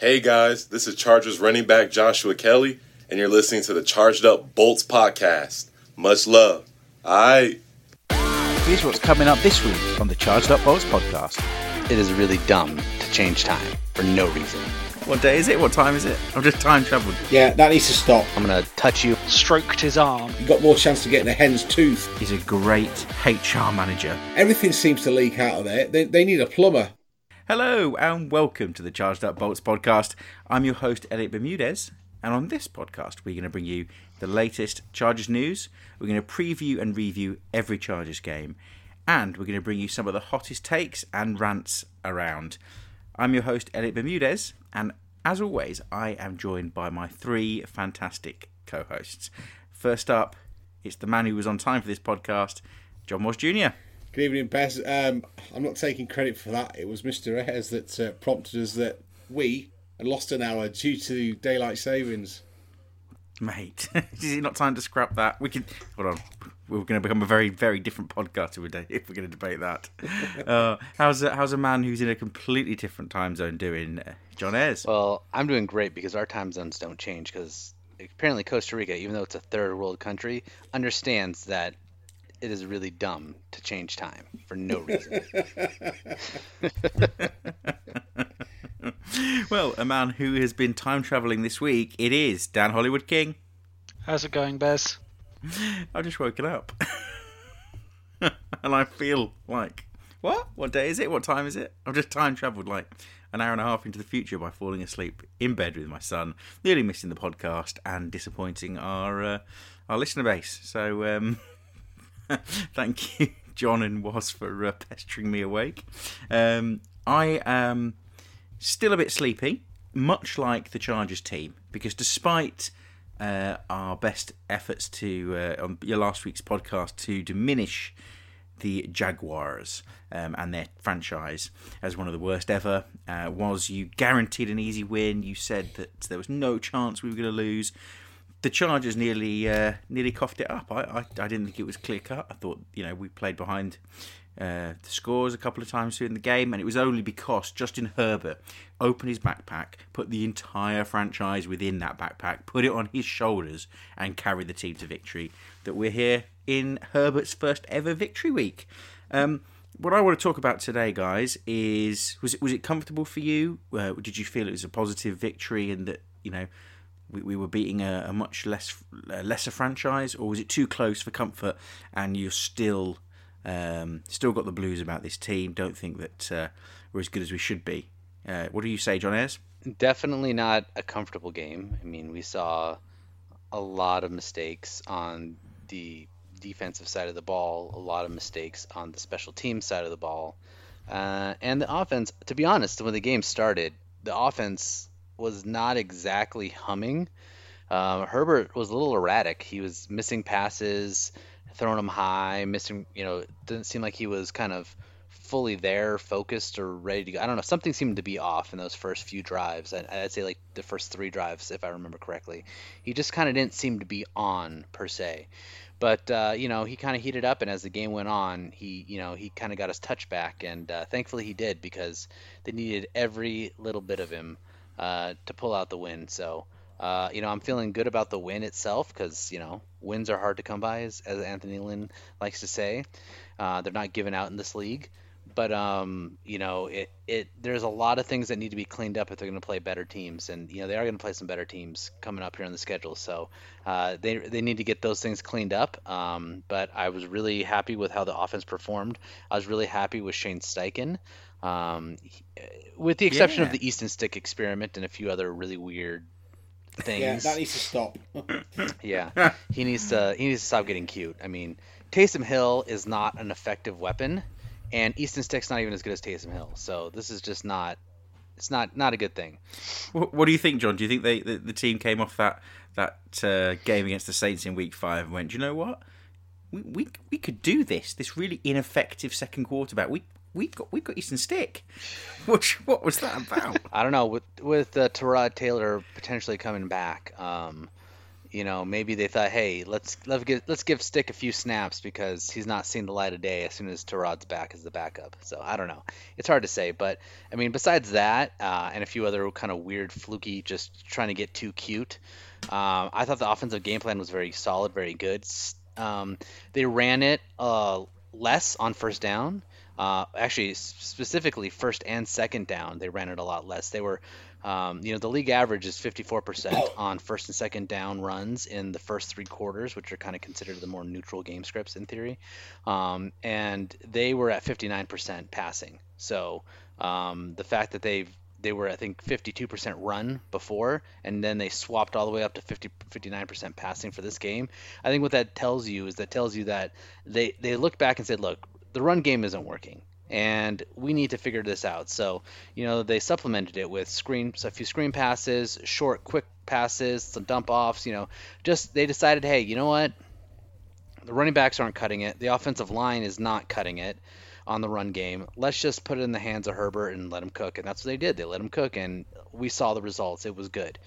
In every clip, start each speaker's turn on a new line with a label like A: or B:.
A: Hey guys, this is Chargers running back Joshua Kelly, and you're listening to the Charged Up Bolts podcast. Much love. Alright.
B: Here's what's coming up this week on the Charged Up Bolts podcast.
C: It is really dumb to change time for no reason.
B: What day is it? What time is it? I've just time travelled.
D: Yeah, that needs to stop.
C: I'm gonna touch you.
E: stroked his arm.
D: You've got more chance to get in a hen's tooth.
B: He's a great HR manager.
D: Everything seems to leak out of there. They, they need a plumber.
B: Hello and welcome to the Charged Up Bolts podcast. I'm your host, Elliot Bermudez, and on this podcast, we're going to bring you the latest Chargers news. We're going to preview and review every Chargers game, and we're going to bring you some of the hottest takes and rants around. I'm your host, Elliot Bermudez, and as always, I am joined by my three fantastic co hosts. First up, it's the man who was on time for this podcast, John Moss Jr.
D: Good evening, Bez. Um, I'm not taking credit for that. It was Mr. Ayres that uh, prompted us that we had lost an hour due to daylight savings.
B: Mate, is it not time to scrap that? We can hold on. We're going to become a very, very different podcast today if we're going to debate that. Uh, how's a, how's a man who's in a completely different time zone doing, uh, John Ayres?
C: Well, I'm doing great because our time zones don't change. Because apparently Costa Rica, even though it's a third world country, understands that it is really dumb to change time for no reason.
B: well, a man who has been time traveling this week, it is Dan Hollywood King.
E: How's it going, Bez?
B: I've just woken up. and I feel like, what? What day is it? What time is it? I've just time travelled like an hour and a half into the future by falling asleep in bed with my son, nearly missing the podcast and disappointing our uh, our listener base. So, um, thank you, John and Was, for uh, pestering me awake. Um, I am still a bit sleepy, much like the Chargers team, because despite uh, our best efforts to uh, on your last week's podcast to diminish the Jaguars um, and their franchise as one of the worst ever. Uh, was you guaranteed an easy win? You said that there was no chance we were going to lose. The Chargers nearly uh, nearly coughed it up. I, I, I didn't think it was clear cut. I thought you know we played behind uh, the scores a couple of times during the game, and it was only because Justin Herbert opened his backpack, put the entire franchise within that backpack, put it on his shoulders, and carried the team to victory that we're here in Herbert's first ever victory week. Um, what I want to talk about today, guys, is was it was it comfortable for you? Uh, did you feel it was a positive victory and that you know we, we were beating a, a much less a lesser franchise, or was it too close for comfort and you're still um, still got the blues about this team? Don't think that uh, we're as good as we should be. Uh, what do you say, John Ayres?
C: Definitely not a comfortable game. I mean, we saw a lot of mistakes on the defensive side of the ball, a lot of mistakes on the special team side of the ball. Uh, and the offense, to be honest, when the game started, the offense was not exactly humming. Uh, Herbert was a little erratic. He was missing passes, throwing them high, missing, you know, didn't seem like he was kind of fully there, focused, or ready to go. I don't know. Something seemed to be off in those first few drives. I, I'd say like the first three drives, if I remember correctly. He just kind of didn't seem to be on per se. But uh, you know, he kind of heated up, and as the game went on, he you know he kind of got his touch back, and uh, thankfully he did because they needed every little bit of him uh, to pull out the win. So. Uh, you know, I'm feeling good about the win itself because you know wins are hard to come by, as, as Anthony Lynn likes to say. Uh, they're not given out in this league, but um, you know, it, it there's a lot of things that need to be cleaned up if they're going to play better teams, and you know they are going to play some better teams coming up here on the schedule. So uh, they they need to get those things cleaned up. Um, but I was really happy with how the offense performed. I was really happy with Shane Steichen. Um, with the exception
B: Yeah.
C: of the Easton Stick experiment and a few other really weird things.
D: Yeah, that needs to stop.
C: Yeah, he needs to he needs to stop getting cute. I mean, Taysom Hill is not an effective weapon, and Easton Stick's not even as good as Taysom Hill. So this is just not it's not not a good thing.
B: What, what do you think, John? Do you think they the, the team came off that that uh, game against the Saints in Week Five and went, "Do you know what? We, we we could do this. This really ineffective second quarterback. We we got we got Easton Stick. What what was that about?
C: I don't know with with uh, Tyrod Taylor potentially coming back. Um, You know, maybe they thought, hey, let's let's give let's give Stick a few snaps because he's not seen the light of day as soon as Tyrod's back as the backup. So I don't know. It's hard to say, but I mean, besides that, uh, and a few other kind of weird, fluky, just trying to get too cute. Um, I thought the offensive game plan was very solid, very good. Um, they ran it uh, less on first down. Uh, actually, specifically first and second down, they ran it a lot less. They were um, you know, the league average is 54% on first and second down runs in the first three quarters, which are kind of considered the more neutral game scripts in theory. Um, and they were at 59% passing. So um, the fact that they've they were I think 52% run before, and then they swapped all the way up to 50 59% passing for this game. I think what that tells you is that tells you that they they looked back and said, look, the run game isn't working and we need to figure this out. So, you know, they supplemented it with screen, a few screen passes, short, quick passes, some dump offs. You know, just they decided, hey, you know what? The running backs aren't cutting it. The offensive line is not cutting it on the run game. Let's just put it in the hands of Herbert and let him cook. And that's what they did. They let him cook, and we saw the results. It was good.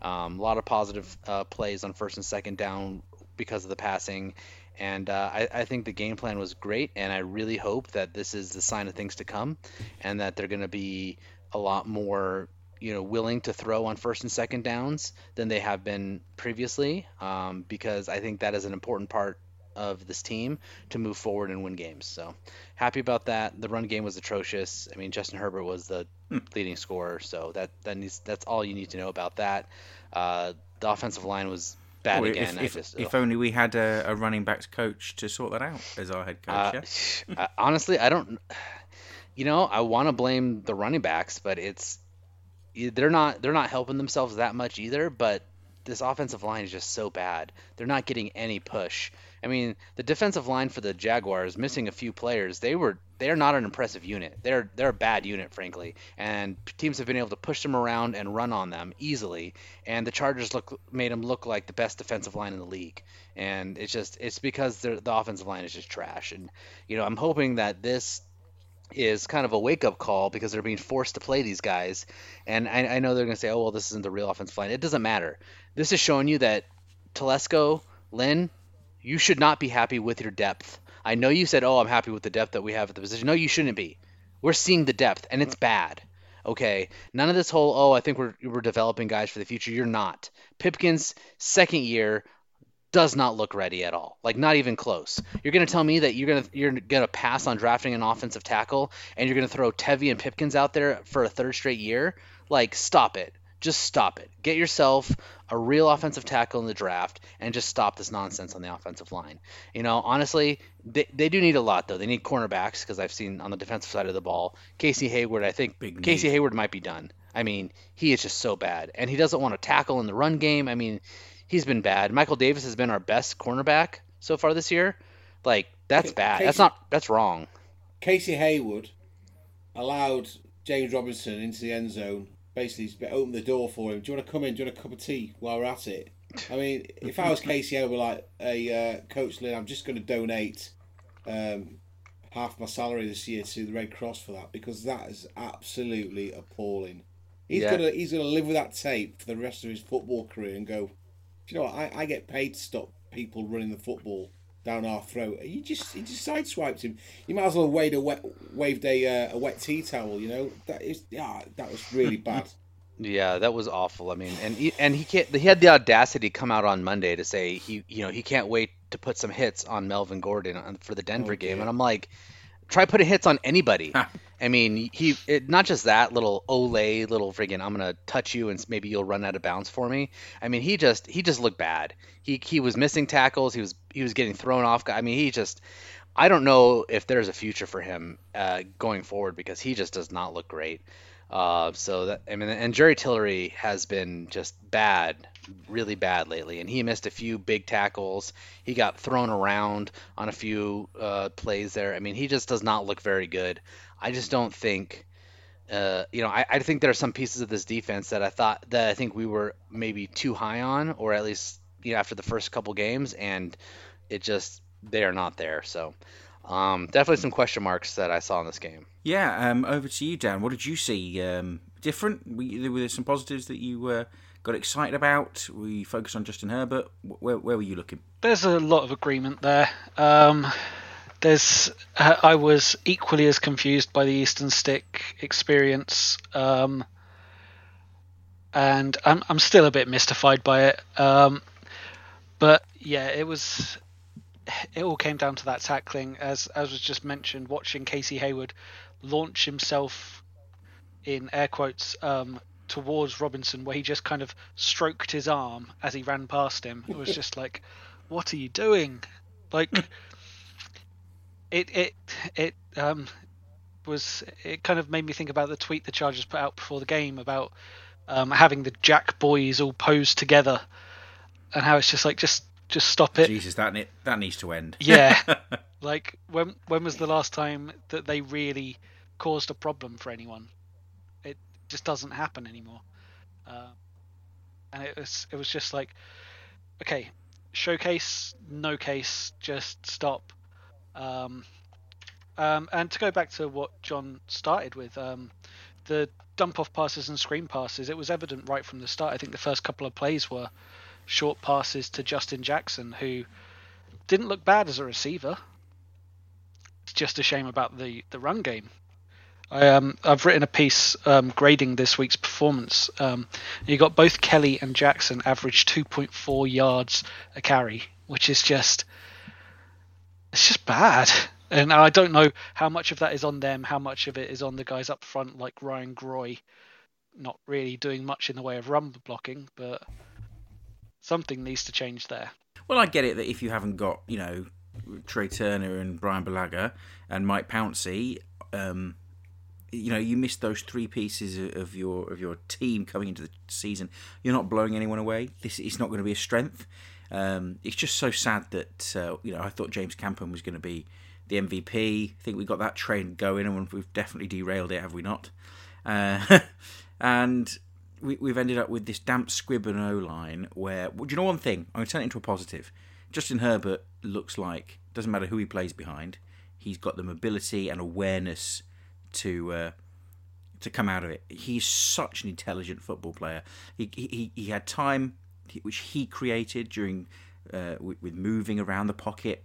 C: Um, a lot of positive uh, plays on first and second down because of the passing and uh, I, I, think the game plan was great, and I really hope that this is the sign of things to come, and that they're going to be a lot more, you know, willing to throw on first and second downs than they have been previously, um, because I think that is an important part of this team to move forward and win games. So happy about that. The run game was atrocious. I mean, Justin Herbert was the hmm. leading scorer, so that that needs that's all you need to know about that. Uh, the offensive line was bad again.
B: If, just, if only we had a, a, running backs coach to sort that out as our head coach.
C: Uh, yeah? honestly, I don't. You know, I want to blame the running backs, but it's they're not they're not helping themselves that much either. But this offensive line is just so bad. They're not getting any push. I mean, the defensive line for the Jaguars missing a few players. They were they're not an impressive unit. They're they're a bad unit, frankly. And teams have been able to push them around and run on them easily. And the Chargers look made them look like the best defensive line in the league. And it's just it's because the offensive line is just trash. And you know, I'm hoping that this is kind of a wake up call because they're being forced to play these guys. And I, I know they're going to say, oh, well, this isn't the real offensive line. It doesn't matter. This is showing you that Telesco, Lynn, you should not be happy with your depth. I know you said, "Oh, I'm happy with the depth that we have at the position." No, you shouldn't be. We're seeing the depth, and it's bad. Okay, none of this whole "Oh, I think we're we're developing guys for the future." You're not. Pipkins second year does not look ready at all. Like not even close. You're gonna tell me that you're gonna you're gonna pass on drafting an offensive tackle, and you're gonna throw Tevi and Pipkins out there for a third straight year? Like stop it just stop it. Get yourself a real offensive tackle in the draft and just stop this nonsense on the offensive line. You know, honestly, they, they do need a lot though. They need cornerbacks because I've seen on the defensive side of the ball, Casey Hayward. I think Big Casey need. Hayward might be done. I mean, he is just so bad, and he doesn't want to tackle in the run game. I mean, he's been bad. Michael Davis has been our best cornerback so far this year. Like that's bad. Casey, that's not. That's wrong.
D: Casey Hayward allowed James Robinson into the end zone basically open the door for him. Do you want to come in? Do you want a cup of tea while we're at it? I mean, if I was would be like, "Hey, uh, Coach Lynn, I'm just going to donate um, half my salary this year to the Red Cross for that because that is absolutely appalling." He's yeah. gonna he's gonna live with that tape for the rest of his football career and go, you know what? I, I get paid to stop people running the football down our throat. You just he just sideswiped him. You might as well waved a wet, waved a uh, a wet tea towel. You know that is yeah that was really bad.
C: Yeah, that was awful. I mean, and he, and he can't. He had the audacity to come out on Monday to say he, you know, he can't wait to put some hits on Melvin Gordon for the Denver oh, game. And I'm like, try putting hits on anybody. I mean, he it, not just that little Olay, little friggin' I'm gonna touch you and maybe you'll run out of bounds for me. I mean, he just he just looked bad. He he was missing tackles. He was he was getting thrown off. I mean, he just I don't know if there's a future for him uh, going forward because he just does not look great. Uh, so that I mean, and Jerry Tillery has been just bad, really bad lately, and he missed a few big tackles. He got thrown around on a few uh, plays there. I mean, he just does not look very good. I just don't think. Uh, you know, I, I think there are some pieces of this defense that I thought that I think we were maybe too high on, or at least you know after the first couple games, and it just they are not there. So um, definitely some question marks that I saw in this game.
B: Yeah, um, over to you, Dan. What did you see um, different? We, were there some positives that you uh, got excited about? We focused on Justin Herbert. Where, where were you looking?
E: There's a lot of agreement there. Um, there's uh, I was equally as confused by the Easton Stick experience, um, and I'm I'm still a bit mystified by it. But yeah, it was. It all came down to that tackling, as as was just mentioned. Watching Casey Hayward launch himself in air quotes um, towards Robinson, where he just kind of stroked his arm as he ran past him. It was just like, what are you doing? Like, it it it um was it kind of made me think about the tweet the Chargers put out before the game about um, having the Jack boys all posed together, and how it's just like just just stop it.
B: Jesus, that ne- that needs to end.
E: Yeah, like when when was the last time that they really caused a problem for anyone? It just doesn't happen anymore. Uh, and it was it was just like, okay, showcase, no case, just stop. Um, um, and to go back to what John started with, um, the dump off passes and screen passes, it was evident right from the start. I think the first couple of plays were short passes to Justin Jackson, who didn't look bad as a receiver. It's just a shame about the, the run game. I, um, I've written a piece um, grading this week's performance. Um, you got both Kelly and Jackson average 2.4 yards a carry, which is just it's just bad. And I don't know how much of that is on them, how much of it is on the guys up front like Ryan Groy, not really doing much in the way of run blocking, but something needs to change there.
B: Well, I get it that if you haven't got, you know, Trai Turner and Brian Bulaga and Mike Pouncey, um, you know, you miss those three pieces of your of your team coming into the season. You're not blowing anyone away. This is not going to be a strength. Um, it's just so sad that uh, you know I thought James Campen was going to be the MVP. I think we got that train going, and we've definitely derailed it, have we not? Uh, and we, have ended up with this damp squib and O line where, well, do you know one thing? I'm going to turn it into a positive. Justin Herbert looks like, doesn't matter who he plays behind, he's got the mobility and awareness to uh, to come out of it. He's such an intelligent football player. He, he, he had time which he created during uh, with, with, moving around the pocket,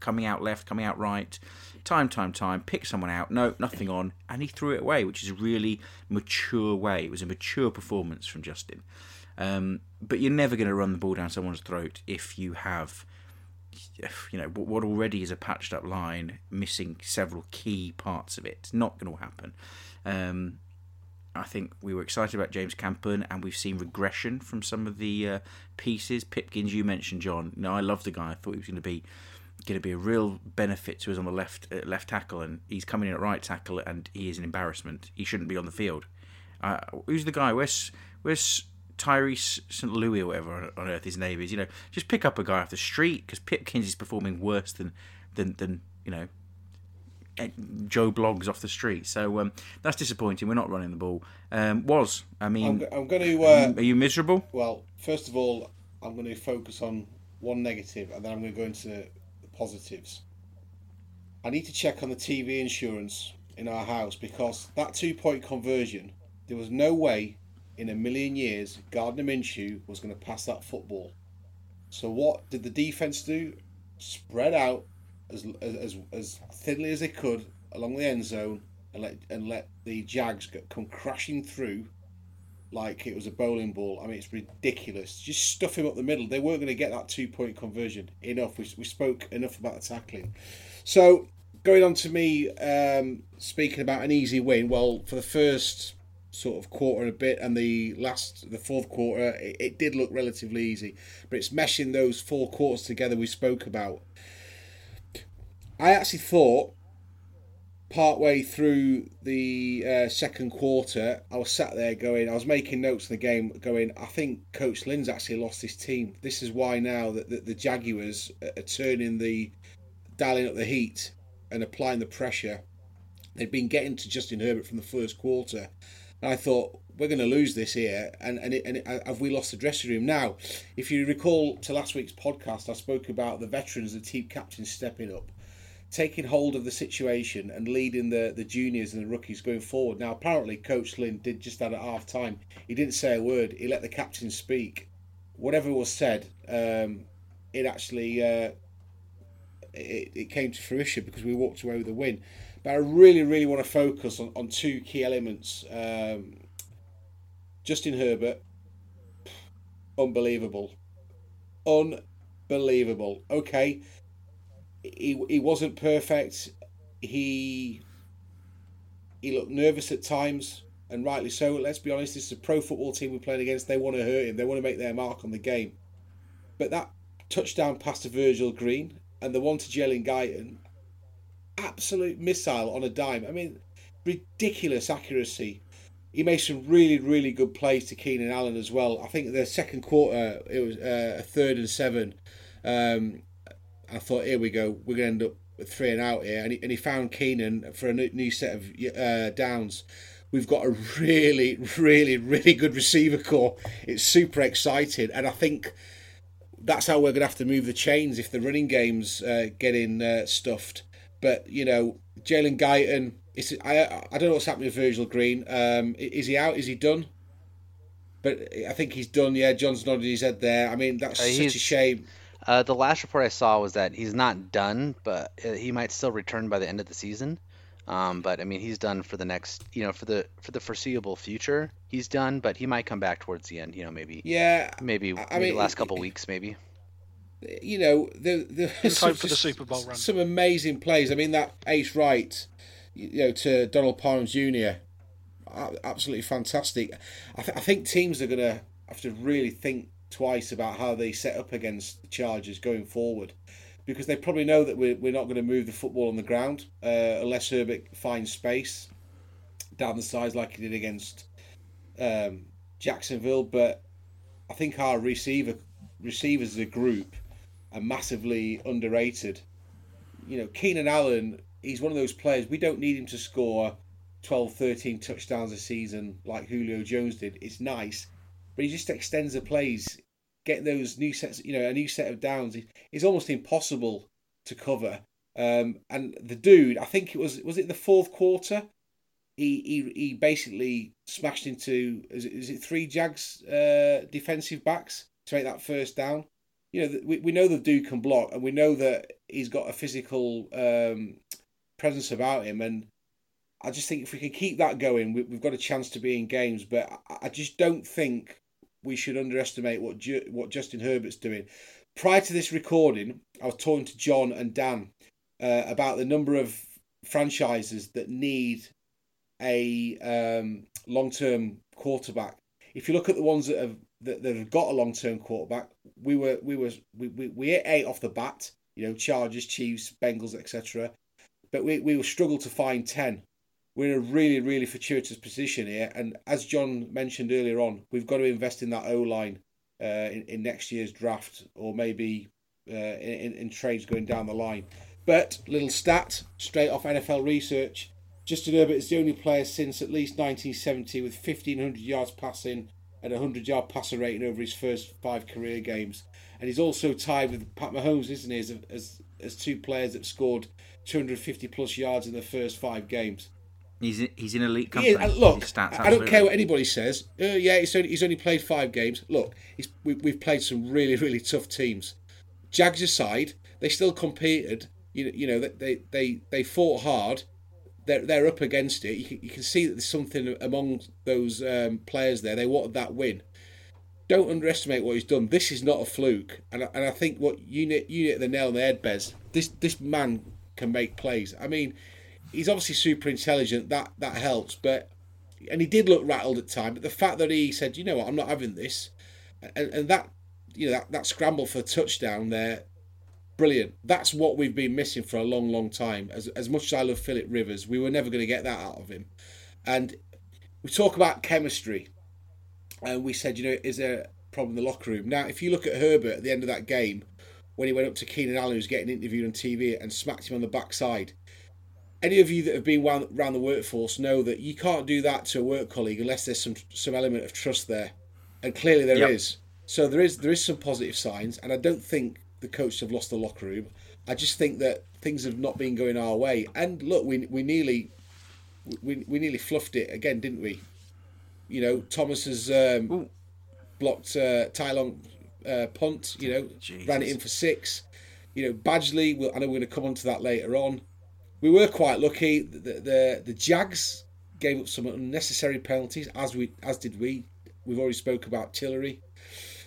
B: coming out left, coming out right, time, time, time, pick someone out, no, nothing on, and he threw it away, which is a really mature way. It was a mature performance from Justin. Um, but you're never going to run the ball down someone's throat if you have, you know, what already is a patched up line missing several key parts of it. It's not going to happen. Um, I think we were excited about James Campen, and we've seen regression from some of the uh, pieces. Pipkins, you mentioned John. No, I love the guy. I thought he was going to be going to be a real benefit to us on the left uh, left tackle, and he's coming in at right tackle, and he is an embarrassment. He shouldn't be on the field. Uh, who's the guy? Where's where's Tyrese St. Louis or whatever on earth his name is? You know, just pick up a guy off the street because Pipkins is performing worse than than than you know Joe Bloggs off the street. So um, that's disappointing. We're not running the ball. Um, was I mean?
D: I'm, I'm going to. Uh,
B: are you miserable?
D: Well, first of all, I'm going to focus on one negative, and then I'm going to go into positives. I need to check on the TV insurance in our house because that two point conversion, there was no way in a million years Gardner Minshew was going to pass that football. So what did the defense do? Spread out as as as thinly as they could along the end zone and let and let the Jags come crashing through like it was a bowling ball. I mean, it's ridiculous. Just stuff him up the middle. They weren't going to get that two point conversion. Enough. We, we spoke enough about the tackling. So going on to me um, speaking about an easy win. Well, for the first sort of quarter a bit and the last the fourth quarter it, it did look relatively easy but it's meshing those four quarters together we spoke about I actually thought partway through the uh, second quarter, I was sat there going, I was making notes in the game, going, I think Coach Lynn's actually lost his team. This is why now that the, Jaguars are turning the, dialing up the heat and applying the pressure. They'd been getting to Justin Herbert from the first quarter. And I thought, we're going to lose this here. And, and, it, and it, have we lost the dressing room? Now, if you recall to last week's podcast, I spoke about the veterans, the team captains stepping up taking hold of the situation and leading the, the juniors and the rookies going forward. Now, apparently, Coach Lynn did just that at half time. He didn't say a word, he let the captain speak. Whatever was said, um, it actually uh, it, it came to fruition because we walked away with a win. But I really, really want to focus on, on two key elements. Um, Justin Herbert, unbelievable. Unbelievable. Okay, he, he wasn't perfect. He he looked nervous at times, and rightly so. Let's be honest, this is a pro football team we're playing against. They want to hurt him. They want to make their mark on the game. But that touchdown pass to Virgil Green and the one to Jalen Guyton, absolute missile on a dime. I mean, ridiculous accuracy. He made some really, really good plays to Keenan Allen as well. I think the second quarter, it was uh, a third and seven. Um, I thought, here we go, we're going to end up with three and out here. And he, and he found Keenan for a new set of uh, downs. We've got a really, really, really good receiver core. It's super exciting. And I think that's how we're going to have to move the chains if the running game's uh, getting uh, stuffed. But, you know, Jalen Guyton, it's, I, I don't know what's happening with Virgil Green. Um, is he out? Is he done? But I think he's done. Yeah, John's nodded his head there. I mean, that's
C: Uh,
D: such a shame.
C: Uh, the last report I saw was that he's not done, but uh, he might still return by the end of the season. Um, but I mean, he's done for the next, you know, for the for the foreseeable future. He's done, but he might come back towards the end. You know, maybe
D: Yeah,
C: maybe,
D: I- I
C: maybe
D: mean,
C: the last couple weeks, maybe.
D: you know, the the
E: In time for the Super Bowl run.
D: Some amazing plays. I mean, that ace right, you know, to Donald Parham Jr. Absolutely fantastic. I, th- I think teams are gonna have to really think twice about how they set up against the Chargers going forward, because they probably know that we're we're not going to move the football on the ground uh, unless Herbert finds space down the sides like he did against um, Jacksonville. But I think our receiver receivers as a group are massively underrated. You know, Keenan Allen, he's one of those players, we don't need him to score 12, 13 touchdowns a season like Julio Jones did. It's nice, but he just extends the plays, get those new sets, you know, a new set of downs It's almost impossible to cover. Um, and the dude, I think it was, was it the fourth quarter? He, he, he basically smashed into is it, is it three Jags uh, defensive backs to make that first down you know, we, we know the dude can block, and we know that he's got a physical um, presence about him. And I just think if we can keep that going, we, we've got a chance to be in games. But I just don't think we should underestimate what Ju- what Justin Herbert's doing. Prior to this recording, I was talking to John and Dan uh, about the number of franchises that need a um, long term quarterback. If you look at the ones that have that, that have got a long term quarterback, we were we were we, we, we hit eight off the bat. You know, Chargers, Chiefs, Bengals, etc. But we we will struggle to find ten. We're in a really really fortuitous position here, and as John mentioned earlier on, we've got to invest in that O line uh, in, in next year's draft, or maybe uh, in, in trades going down the line. But little stat straight off NFL research. Justin Herbert is the only player since at least 1970 with 1,500 yards passing and a 100 yard passer rating over his first five career games. And he's also tied with Pat Mahomes, isn't he, as, as, as two players that scored 250 plus yards in the first five games.
B: He's in, he's in elite company.
D: is, look,
B: stats,
D: I don't care what anybody says. Uh, yeah, he's only, he's only played five games. Look, we, we've played some really, really tough teams. Jags aside, they still competed. You know, you know they they they fought hard. They're they're up against it. You can, you can see that there's something among those um, players there. They wanted that win. Don't underestimate what he's done. This is not a fluke, and I, and I think what you hit, you hit the nail on the head, Bez. This this man can make plays. I mean, he's obviously super intelligent. That that helps, but and he did look rattled at time. But the fact that he said, you know what, I'm not having this, and, and that you know that, that scramble for touchdown there, brilliant. That's what we've been missing for a long, long time. As as much as I love Philip Rivers, we were never going to get that out of him. And we talk about chemistry, and we said, you know, is there a problem in the locker room? Now, if you look at Herbert at the end of that game, when he went up to Keenan Allen, who's getting interviewed on TV, and smacked him on the backside. Any of you that have been around, the workforce know that you can't do that to a work colleague unless there's some some element of trust there, and clearly there is.
B: Yep.
D: So there is there is some positive signs, and I don't think the coaches have lost the locker room. I just think that things have not been going our way. And look, we we nearly we, we nearly fluffed it again, didn't we? You know, Thomas has um, blocked uh, Ty Long uh, punt. You know,
B: Jesus.
D: ran it in for six. You know, Badgley. Well, I know we're going to come on to that later on. We were quite lucky. The, the the Jags gave up some unnecessary penalties, as we as did we. We've already spoke about Tillery.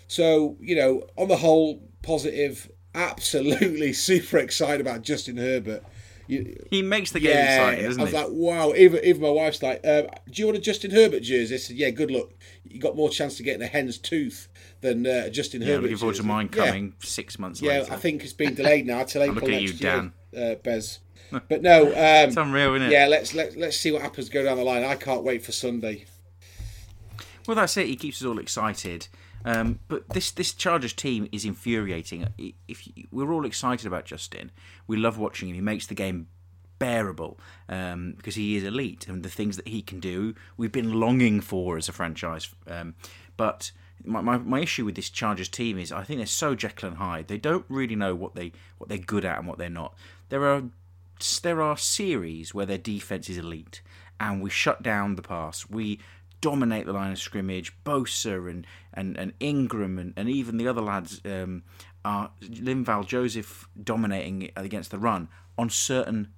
D: So you know, on the whole, positive. Absolutely super excited about Justin Herbert. You,
B: He makes the game
D: yeah,
B: exciting,
D: I
B: doesn't
D: was
B: he?
D: like, wow. Even even my wife's like, uh, do you want a Justin Herbert jersey? I said, yeah, good luck. You got more chance to get in a hen's tooth than uh, Justin
B: yeah,
D: Herbert.
B: looking forward to
D: jersey.
B: mine
D: Yeah.
B: coming six months
D: Yeah,
B: later.
D: I think it's been delayed now till April
B: looking at
D: next
B: you,
D: year,
B: Dan.
D: uh, Bez. But no,
B: it's
D: um,
B: unreal, isn't it?
D: yeah, let's let let's see what happens go down the line. I can't wait for Sunday.
B: Well, that's it. He keeps us all excited. Um, but this this Chargers team is infuriating. If you, we're all excited about Justin, we love watching him. He makes the game bearable um, because he is elite and the things that he can do, we've been longing for as a franchise. Um, but my, my, my issue with this Chargers team is I think they're so Jekyll and Hyde. They don't really know what they what they're good at and what they're not. There are there are series where their defense is elite and we shut down the pass. We dominate the line of scrimmage. Bosa and, and, and Ingram and, and even the other lads um, are Linval Joseph dominating against the run on certain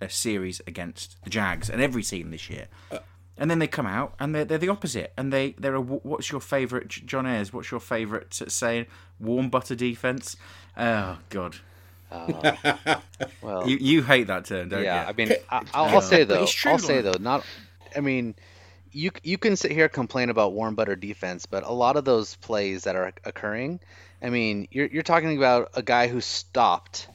B: uh, series against the Jags and every team this year. and then they come out and they're, they're the opposite. And they, they're a, what's your favourite, John Ayres, what's your favourite saying? Warm butter defence? Oh, God.
C: Um, well,
B: You, you hate that term, don't
C: yeah,
B: you?
C: I mean, I, I'll, I'll say though,
B: it's true,
C: I'll say
B: though.
C: though, not. I mean, you you can sit here and complain about warm butter defense, but a lot of those plays that are occurring, I mean, you're you're talking about a guy who stopped,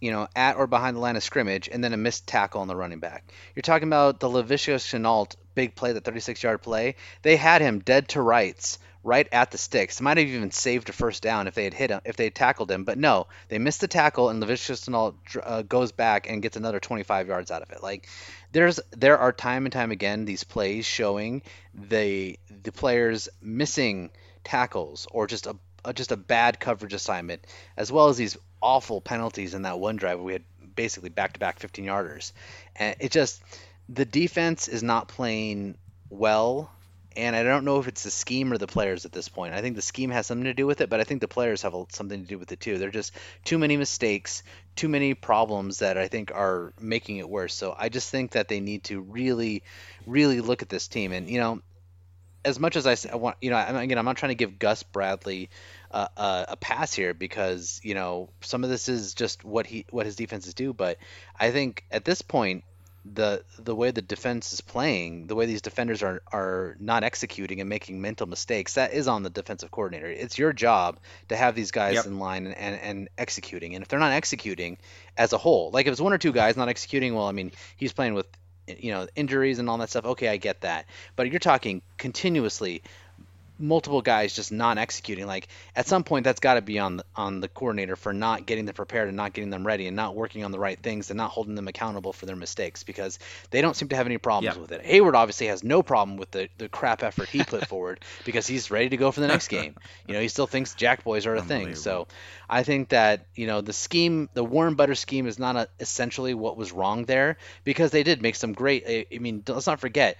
C: you know, at or behind the line of scrimmage, and then a missed tackle on the running back. You're talking about the Laviska Shenault big play, the 36 yard play. They had him dead to rights. Right at the sticks, might have even saved a first down if they had hit him, if they had tackled him. But no, they missed the tackle, and Shenault uh, goes back and gets another 25 yards out of it. Like, there's there are time and time again these plays showing the the players missing tackles or just a, a just a bad coverage assignment as well as these awful penalties in that one drive where we had basically back to back 15 yarders and it just the defense is not playing well and I don't know if it's the scheme or the players at this point. I think the scheme has something to do with it, but I think the players have something to do with it too. They're just too many mistakes, too many problems that I think are making it worse. So I just think that they need to really, really look at this team. And you know, as much as I want, you know, I'm, again, I'm not trying to give Gus Bradley uh, a, a pass here because you know some of this is just what he what his defenses do. But I think at this point, the the way the defense is playing, the way these defenders are are not executing and making mental mistakes, that is on the defensive coordinator. It's your job to have these guys
B: Yep.
C: in line and, and, and executing. And if they're not executing as a whole, like if it's one or two guys not executing, well, I mean, he's playing with you know injuries and all that stuff. Okay, I get that. But you're talking continuously multiple guys just not executing like at some point that's got to be on the, on the coordinator for not getting them prepared and not getting them ready and not working on the right things and not holding them accountable for their mistakes because they don't seem to have any problems
B: Yeah.
C: with it. Hayward obviously has no problem with the, the crap effort he put forward because he's ready to go for the next game. You know, he still thinks Jack boys are a thing. So I think that, you know, the scheme, the warm butter scheme is not a, essentially what was wrong there because they did make some great I, I mean, let's not forget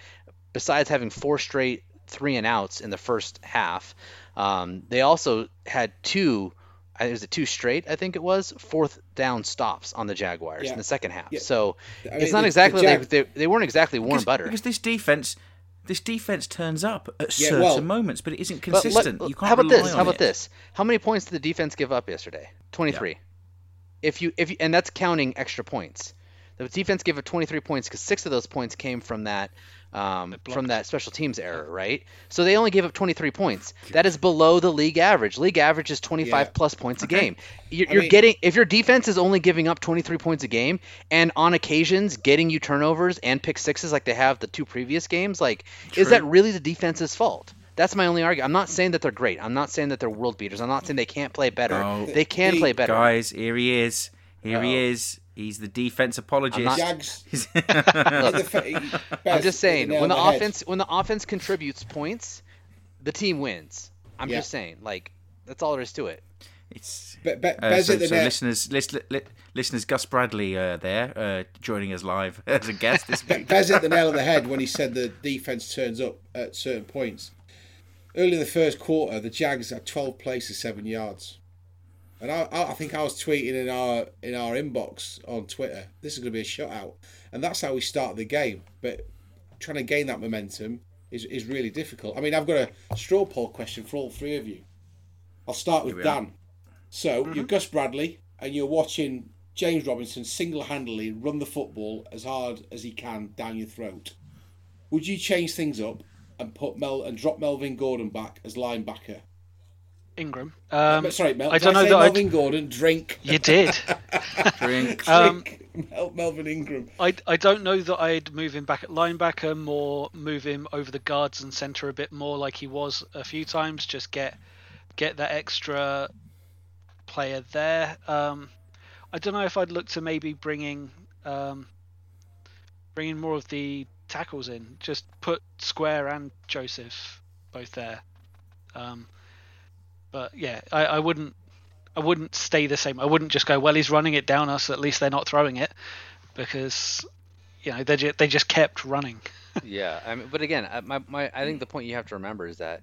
C: besides having four straight three and outs in the first half, um, they also had two. I was it two straight? I think it was fourth down stops on the Jaguars
D: Yeah.
C: in the second half.
D: Yeah.
C: So
D: I
C: it's not
D: the-
C: exactly
D: the
C: they,
D: Jag-
C: they they weren't exactly warm
B: because,
C: butter.
B: because this defense, this defense turns up at
D: Yeah,
B: certain
D: well-
B: moments, but it isn't
C: But let-
B: consistent. you can't
C: how about
B: rely
C: this?
B: on
C: How about
B: it.
C: this? How many points did the defense give up yesterday? Twenty-three. If you if you, and that's counting extra points. The defense gave up 23 points because six of those points came from that um, from that special teams error, right? So they only gave up 23 points. That is below the league average. League average is 25
D: Yeah.
C: plus points a game. You're, you're
D: mean-
C: getting if your defense is only giving up 23 points a game and on occasions getting you turnovers and pick sixes like they have the two previous games, like is that really the defense's fault? That's my only argument. I'm not saying that they're great. I'm not saying that they're world beaters. I'm not saying they can't play better.
B: Oh.
C: they can
D: The-
C: play better.
B: Guys, here he is. Here he
C: Uh-oh.
B: is. He's the defense apologist.
C: not-
D: Jags.
B: He's-
D: in the fa-
C: I'm just saying when the
D: on head.
C: offense when the offense contributes points, the team wins. I'm
D: Yeah.
C: just saying like that's all there is to it.
B: It's
D: Be- Be-
B: uh,
D: Bez
B: so,
D: at the
B: so
D: net.
B: listeners, lis- li- listeners, Gus Bradley uh, there uh, joining us live as a guest this week.
D: Bez hit the nail on the head when he said the defense turns up at certain points. Early in the first quarter, the Jags had 12 plays seven yards, and I, I I think I was tweeting in our in our inbox on Twitter, "This is going to be a shutout," and that's how we start the game. But trying to gain that momentum is is really difficult. I mean, I've got a straw poll question for all three of you. I'll start with
B: we are.
D: Dan. So you're mm-hmm. Gus Bradley, and you're watching James Robinson single-handedly run the football as hard as he can down your throat. Would you change things up and put Mel and drop Melvin Gordon back as linebacker?
E: Ingram. Um,
D: Sorry, Mel.
E: I don't know
D: say
E: that I'd-
D: Melvin Gordon. Drink.
E: You did.
B: Drink.
E: Um,
D: Drink. Mel- Melvin Ingram.
E: I, I don't know that I'd move him back at linebacker, more move him over the guards and centre a bit more like he was a few times. Just get get that extra player there. Um, I don't know if I'd look to maybe bringing um, bringing more of the tackles in. Just put Square and Joseph both there. Um, but yeah, I, I wouldn't I wouldn't stay the same. I wouldn't just go well. He's running it down us. At least they're not throwing it because you know they just, they just kept running.
C: yeah, I mean, but again, I- my, my I think the point you have to remember is that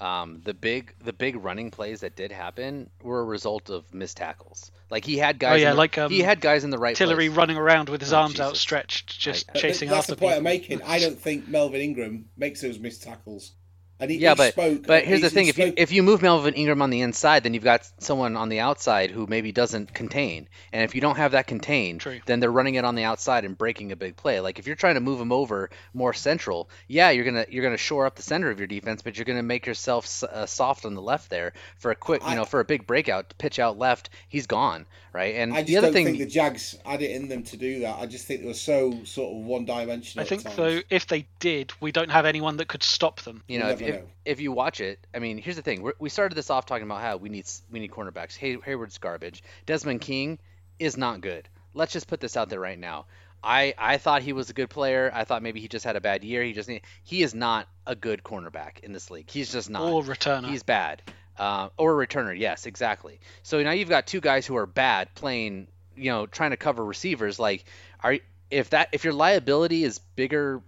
C: um, the big the big running plays that did happen were a result of missed tackles. Like he had guys.
E: Oh, yeah,
C: in the,
E: like, um,
C: he had guys in the right
E: Tillery
C: place.
E: running around with his
C: Oh,
E: arms
C: Jesus.
E: outstretched, just
C: Like-
D: But
E: chasing
D: that's
E: after
D: the point
E: people.
D: I'm making. I don't think Melvin Ingram makes those missed tackles. And he,
C: Yeah,
D: he
C: but
D: spoke.
C: but here's the thing: if you if you move Melvin Ingram on the inside, then you've got someone on the outside who maybe doesn't contain. And if you don't have that contained,
E: True.
C: then they're running it on the outside and breaking a big play. Like if you're trying to move him over more central, yeah, you're gonna you're gonna shore up the center of your defense, but you're gonna make yourself s- uh, soft on the left there for a quick, you
D: I-
C: know, for a big breakout pitch out left. He's gone, right? And
D: I just
C: the other
D: don't
C: thing,
D: think the Jags had it in them to do that. I just think they were so sort of one dimensional.
E: I think though, if they did, we don't have anyone that could stop them.
C: You know, if,
D: never
C: if, if you watch it, I mean, here's the thing: We're, we started this off talking about how we need s- we need cornerbacks. Hay, Hayward's garbage. Desmond King is not good. Let's just put this out there right now. I I thought he was a good player. I thought maybe he just had a bad year. He just need, he is not a good cornerback in this league. He's just not.
E: Or returner.
C: He's bad. Uh, or a returner, yes, exactly. So now you've got two guys who are bad playing, you know, trying to cover receivers. Like, are if that if your liability is bigger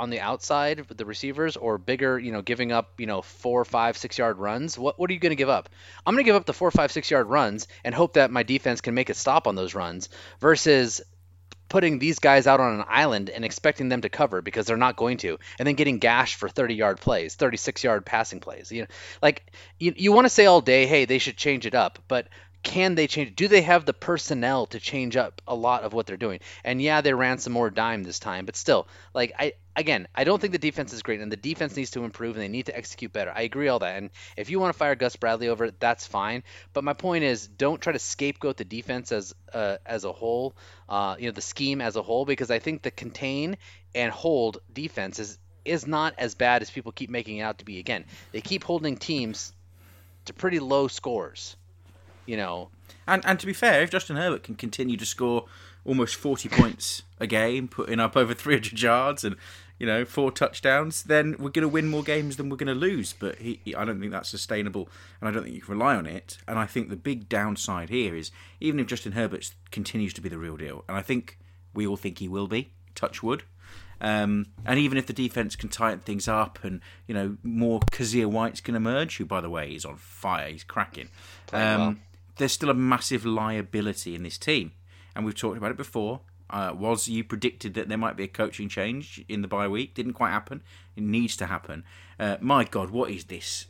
C: on the outside with the receivers or bigger, you know, giving up, you know, four, five, six yard runs, what what are you going to give up? I'm going to give up the four, five, six yard runs and hope that my defense can make a stop on those runs versus putting these guys out on an island and expecting them to cover because they're not going to, and then getting gashed for 30 yard plays, 36 yard passing plays. You know, like you, you want to say all day, hey, they should change it up, but can they change? Do they have the personnel to change up a lot of what they're doing? And yeah, they ran some more dime this time, but still, like I again, I don't think the defense is great, and the defense needs to improve, and they need to execute better. I agree all that, and if you want to fire Gus Bradley over it, that's fine. But my point is, don't try to scapegoat the defense as uh, as a whole, uh, you know, the scheme as a whole, because I think the contain and hold defense is is not as bad as people keep making it out to be. Again, they keep holding teams to pretty low scores. You know,
B: And and to be fair, if Justin Herbert can continue to score almost forty points a game, putting up over three hundred yards and you know four touchdowns, then we're going to win more games than we're going to lose. But he, he- I don't think that's sustainable, and I don't think you can rely on it. And I think the big downside here is even if Justin Herbert continues to be the real deal, and I think we all think he will be, touch wood. Um, and even if the defense can tighten things up, and you know more Kyzir White's can emerge, who by the way is on fire, he's cracking.
C: Well.
B: There's still a massive liability in this team, and we've talked about it before. Uh, was you predicted that there might be a coaching change in the bye week? Didn't quite happen. It needs to happen. Uh, my God, what is this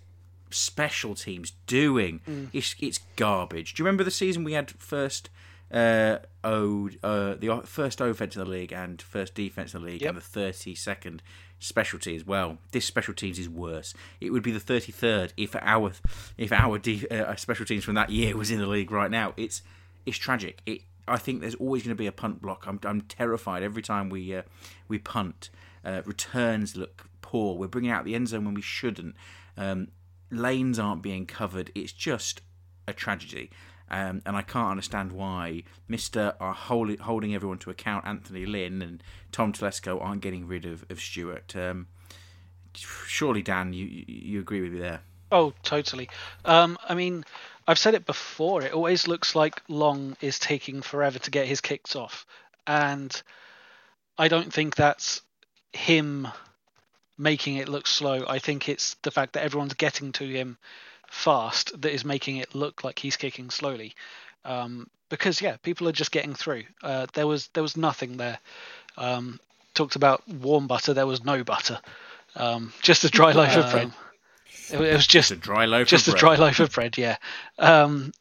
B: special teams doing? It's it's garbage. Do you remember the season we had first uh, O uh, the first offense in the league and first defense in the league
E: Yep.
B: and the thirty second specialty as well. This special teams is worse. It would be the thirty third if our if our de- uh, special teams from that year was in the league right now. It's it's tragic. It I think there's always going to be a punt block. I'm I'm terrified every time we uh, we punt. Uh, returns look poor. We're bringing out the end zone when we shouldn't. Um, lanes aren't being covered. It's just a tragedy. Um, and I can't understand why Mister are holding, everyone to account. Anthony Lynn and Tom Telesco aren't getting rid of of Stewart. Um, surely, Dan, you you you agree with me there?
E: Oh, totally. Um, I mean, I've said it before. It always looks like Long is taking forever to get his kicks off, and I don't think that's him making it look slow. I think it's the fact that everyone's getting to him fast that is making it look like he's kicking slowly. Um, because yeah, people are just getting through. Uh, there was there was nothing there. Um, talked about warm butter. There was no butter. Um, just a dry loaf of bread. It, it was just
B: a dry loaf.
E: just
B: of
E: a
B: bread.
E: dry loaf of bread. Yeah. Um,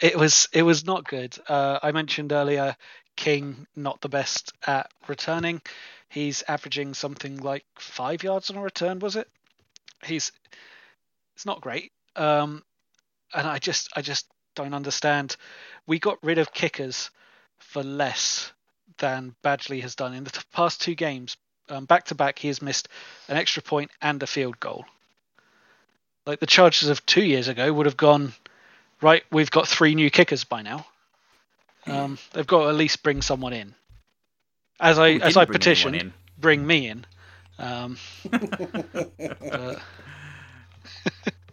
E: it was it was not good. Uh, I mentioned earlier King not the best at returning. He's averaging something like five yards on a return. Was it? He's it's not great. Um, and I just I just don't understand. We got rid of kickers for less than Badgley has done in the t- past two games. Um, back to back, he has missed an extra point and a field goal. Like the Chargers of two years ago would have gone, right, we've got three new kickers by now. Um, they've got to at least bring someone in. As I as I
B: bring anyone
E: petitioned, bring me in. Um, but-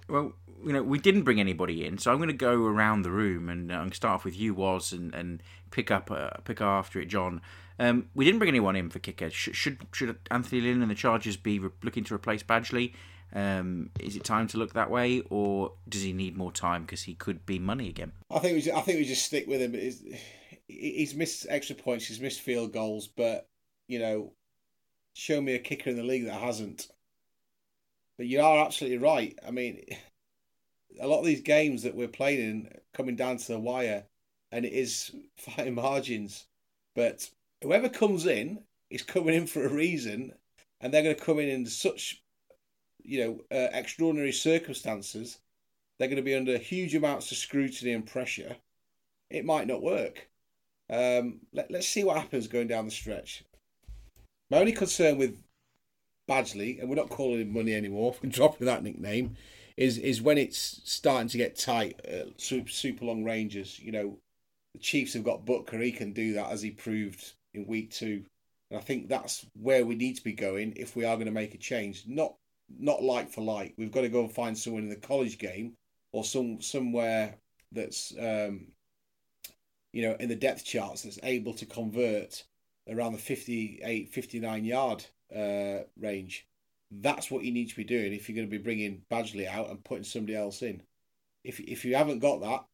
B: Well, you know, we didn't bring anybody in, so I'm going to go around the room and uh, start off with you, Was, and, and pick up uh, pick after it, John. Um, we didn't bring anyone in for kicker. Should should, should Anthony Lynn and the Chargers be re- looking to replace Badgley? Um, is it time to look that way, or does he need more time because he could be money again?
D: I think we just, I think we just stick with him. He's, he's missed extra points. He's missed field goals, but you know, show me a kicker in the league that hasn't. But you are absolutely right. I mean, a lot of these games that we're playing in coming down to the wire, and it is fine margins. But whoever comes in is coming in for a reason, and they're going to come in in such, you know, uh, extraordinary circumstances. They're going to be under huge amounts of scrutiny and pressure. It might not work. Um, let, let's see what happens going down the stretch. My only concern with Badgley, and we're not calling him money anymore, we're dropping that nickname, is is when it's starting to get tight, uh, super, super long ranges. You know, the Chiefs have got Butker, he can do that as he proved in week two. And I think that's where we need to be going if we are going to make a change. Not not like for like. We've got to go and find someone in the college game or some somewhere that's um, you know in the depth charts that's able to convert around the 58 59 yard uh, range that's what you need to be doing if you're going to be bringing Badgley out and putting somebody else in. If if you haven't got that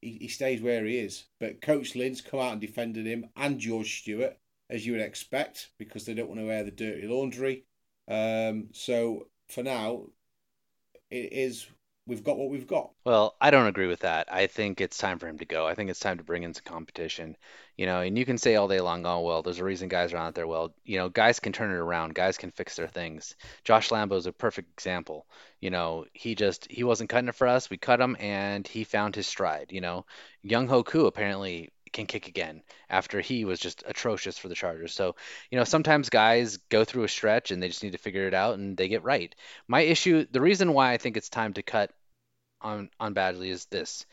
D: he, he stays where he is. But coach Lynn's come out and defended him and George Stewart as you would expect because they don't want to wear the dirty laundry. Um, so for now it is we've got what we've got
C: Well, I don't agree with that. I think it's time for him to go. I think it's time to bring in some competition. You know, and you can say all day long, oh, well, there's a reason guys are out there. Well, you know, guys can turn it around. Guys can fix their things. Josh Lambo is a perfect example. You know, he just, he wasn't cutting it for us. We cut him and he found his stride. You know, Younghoe Koo apparently can kick again after he was just atrocious for the Chargers. So, you know, sometimes guys go through a stretch and they just need to figure it out and they get right. My issue, the reason why I think it's time to cut on on Badgley is this.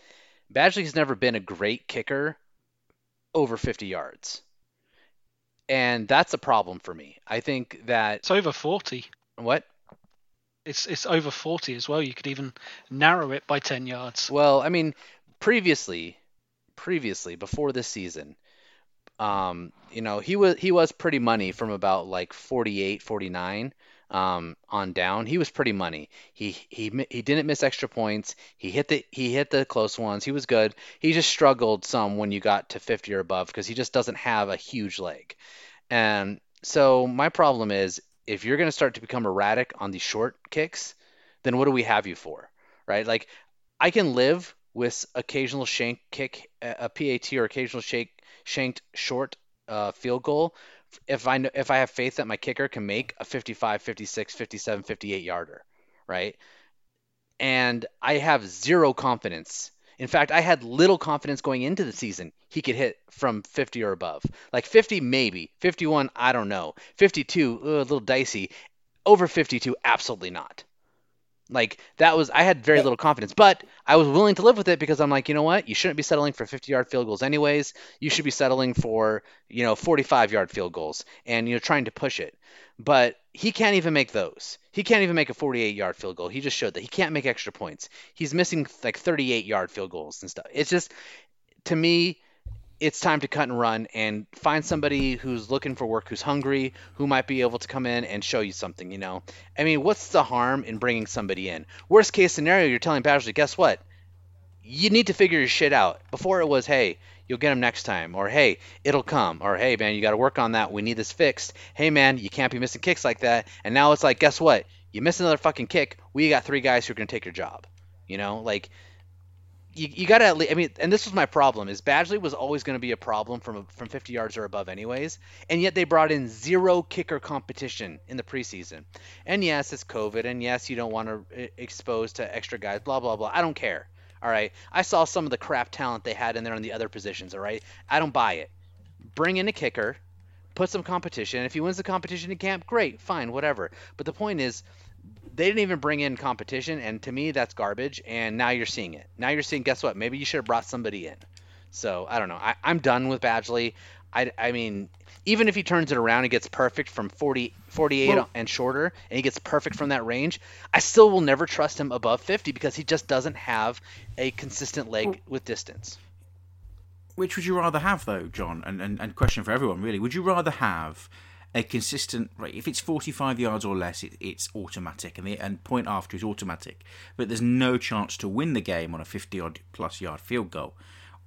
C: Badgley has never been a great kicker over 50 yards. And that's a problem for me. I think that
E: it's over forty.
C: what?
E: It's it's over forty as well. You could even narrow it by ten yards.
C: Well, I mean, previously, previously before this season, um, you know, he was he was pretty money from about like 48, 49 um, on down. He was pretty money. He he he didn't miss extra points. He hit the he hit the close ones. He was good. He just struggled some when you got to 50 or above because he just doesn't have a huge leg. And so my problem is if you're going to start to become erratic on these short kicks, then what do we have you for? Right? Like I can live with occasional shank kick, a PAT or occasional shake shanked short uh, field goal if I if I have faith that my kicker can make a 55, 56, 57, 58 yarder, right? And I have zero confidence. In fact, I had little confidence going into the season he could hit from 50 or above. Like 50 maybe, 51 I don't know. 52 uh, a little dicey. Over 52 absolutely not. Like that was I had very little confidence, but I was willing to live with it because I'm like, you know what? You shouldn't be settling for 50-yard field goals anyways. You should be settling for, you know, 45-yard field goals and you're trying to push it. But he can't even make those. He can't even make a 48-yard field goal. He just showed that he can't make extra points. He's missing like 38-yard field goals and stuff. It's just to me it's time to cut and run and find somebody who's looking for work, who's hungry, who might be able to come in and show you something, you know? I mean, what's the harm in bringing somebody in? Worst case scenario, you're telling Badgley, guess what? You need to figure your shit out. Before it was, hey, you'll get him next time, or hey, it'll come, or hey, man, you got to work on that. We need this fixed. Hey, man, you can't be missing kicks like that. And now it's like, guess what? You miss another fucking kick. We got three guys who are going to take your job. You know, like you, you got to at least, I mean, and this was my problem is Badgley was always going to be a problem from from 50 yards or above, anyways. And yet they brought in zero kicker competition in the preseason. And yes, it's COVID, and yes, you don't want to expose to extra guys. Blah blah blah. I don't care. All right. I saw some of the crap talent they had in there on the other positions. All right. I don't buy it. Bring in a kicker, put some competition. If he wins the competition in camp, great, fine, whatever. But the point is, they didn't even bring in competition, and to me, that's garbage. And now you're seeing it. Now you're seeing, guess what? Maybe you should have brought somebody in. So I don't know. I, am done with Badgley. I, I mean, even if he turns it around and gets perfect from 40, 48 well, and shorter, and he gets perfect from that range, I still will never trust him above 50 because he just doesn't have a consistent leg well, with distance.
B: Which would you rather have, though, John? And, and, and question for everyone, really. Would you rather have a consistent right if it's 45 yards or less it, it's automatic and the and point after is automatic. But there's no chance to win the game on a 50 odd plus yard field goal.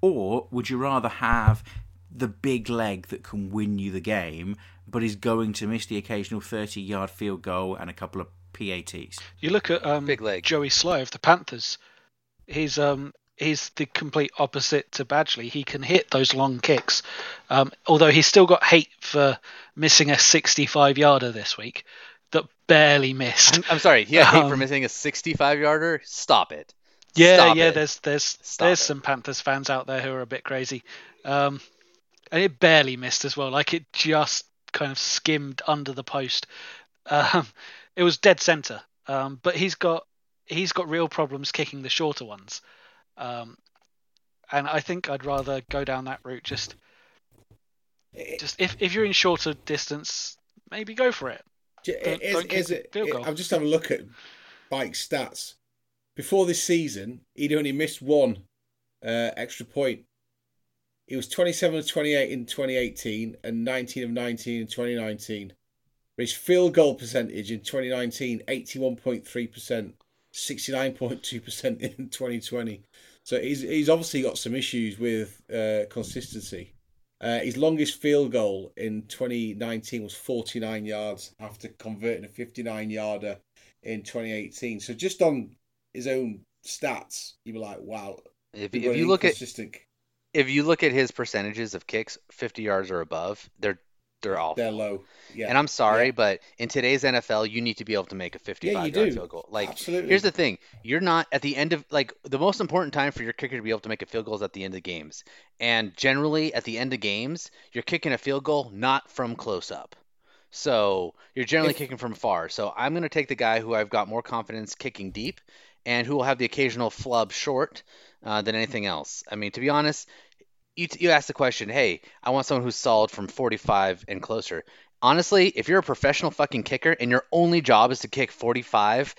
B: Or would you rather have the big leg that can win you the game but is going to miss the occasional 30 yard field goal and a couple of PATs
E: you look at um,
C: big leg.
E: Joey Slye of the Panthers. He's um he's the complete opposite to Badgley. He can hit those long kicks, um, although he's still got hate for missing a 65 yarder this week that barely missed.
C: I'm, I'm sorry, he had um, hate for um, missing a 65 yarder. Stop it.
E: Yeah,
C: Stop
E: yeah.
C: It.
E: There's there's Stop there's it. some Panthers fans out there who are a bit crazy, um, and it barely missed as well. Like it just kind of skimmed under the post. Um, it was dead center, um, but he's got he's got real problems kicking the shorter ones. Um, and I think I'd rather go down that route. Just, just if if you're in shorter distance, maybe go for it.
D: Don't, is, don't is it, it I'm just having a look at bike stats. Before this season, he'd only missed one uh, extra point. He was 27 of 28 in 2018 and 19 of 19 in 2019. But his field goal percentage in 2019, 81.3%, 69.2% in 2020. So he's he's obviously got some issues with uh, consistency. Uh, his longest field goal in 2019 was 49 yards after converting a 59 yarder in 2018. So just on his own stats, you'd be like, wow.
C: If, if you look at if you look at his percentages of kicks, 50 yards or above, they're they're awful.
D: They're low. Yeah.
C: And I'm sorry, yeah. but in today's NFL, you need to be able to make a 55 yeah, yard field goal. Like, Absolutely. here's the thing: you're not at the end of like the most important time for your kicker to be able to make a field goal is at the end of games. And generally, at the end of games, you're kicking a field goal not from close up. So you're generally if, kicking from far. So I'm going to take the guy who I've got more confidence kicking deep, and who will have the occasional flub short uh, than anything else. I mean, to be honest, you you ask the question, hey, I want someone who's solid from 45 and closer. Honestly, if you're a professional fucking kicker and your only job is to kick 45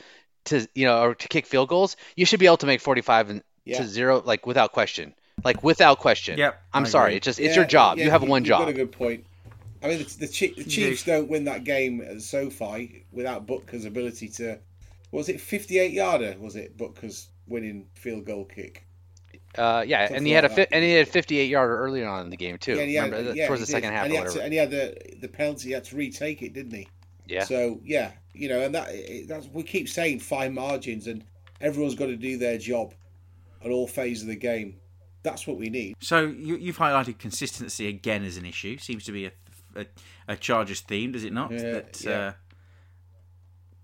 C: to you know or to kick field goals, you should be able to make 45 and yeah. to zero like without question. Like without question.
B: Yep.
C: I'm I sorry. It's just it's yeah, your job. Yeah, you have you, one job.
D: Got a good point. I mean, the, the, the Chiefs don't win that game at SoFi without Butker's ability to. Was it 58 yarder? Was it Butker's winning field goal kick?
C: Uh, yeah, and he had a fi- and he had a 58 yarder earlier on in the game too. Yeah, he had, Remember, yeah, towards the did. second half.
D: And
C: he,
D: had to, and he had the the penalty. He had to retake it, didn't he?
C: Yeah.
D: So yeah, you know, and that that's we keep saying fine margins, and everyone's got to do their job at all phases of the game. That's what we need.
B: So you, have highlighted consistency again as an issue. Seems to be a a, a Chargers theme, does it not?
D: Yeah, that yeah. Uh,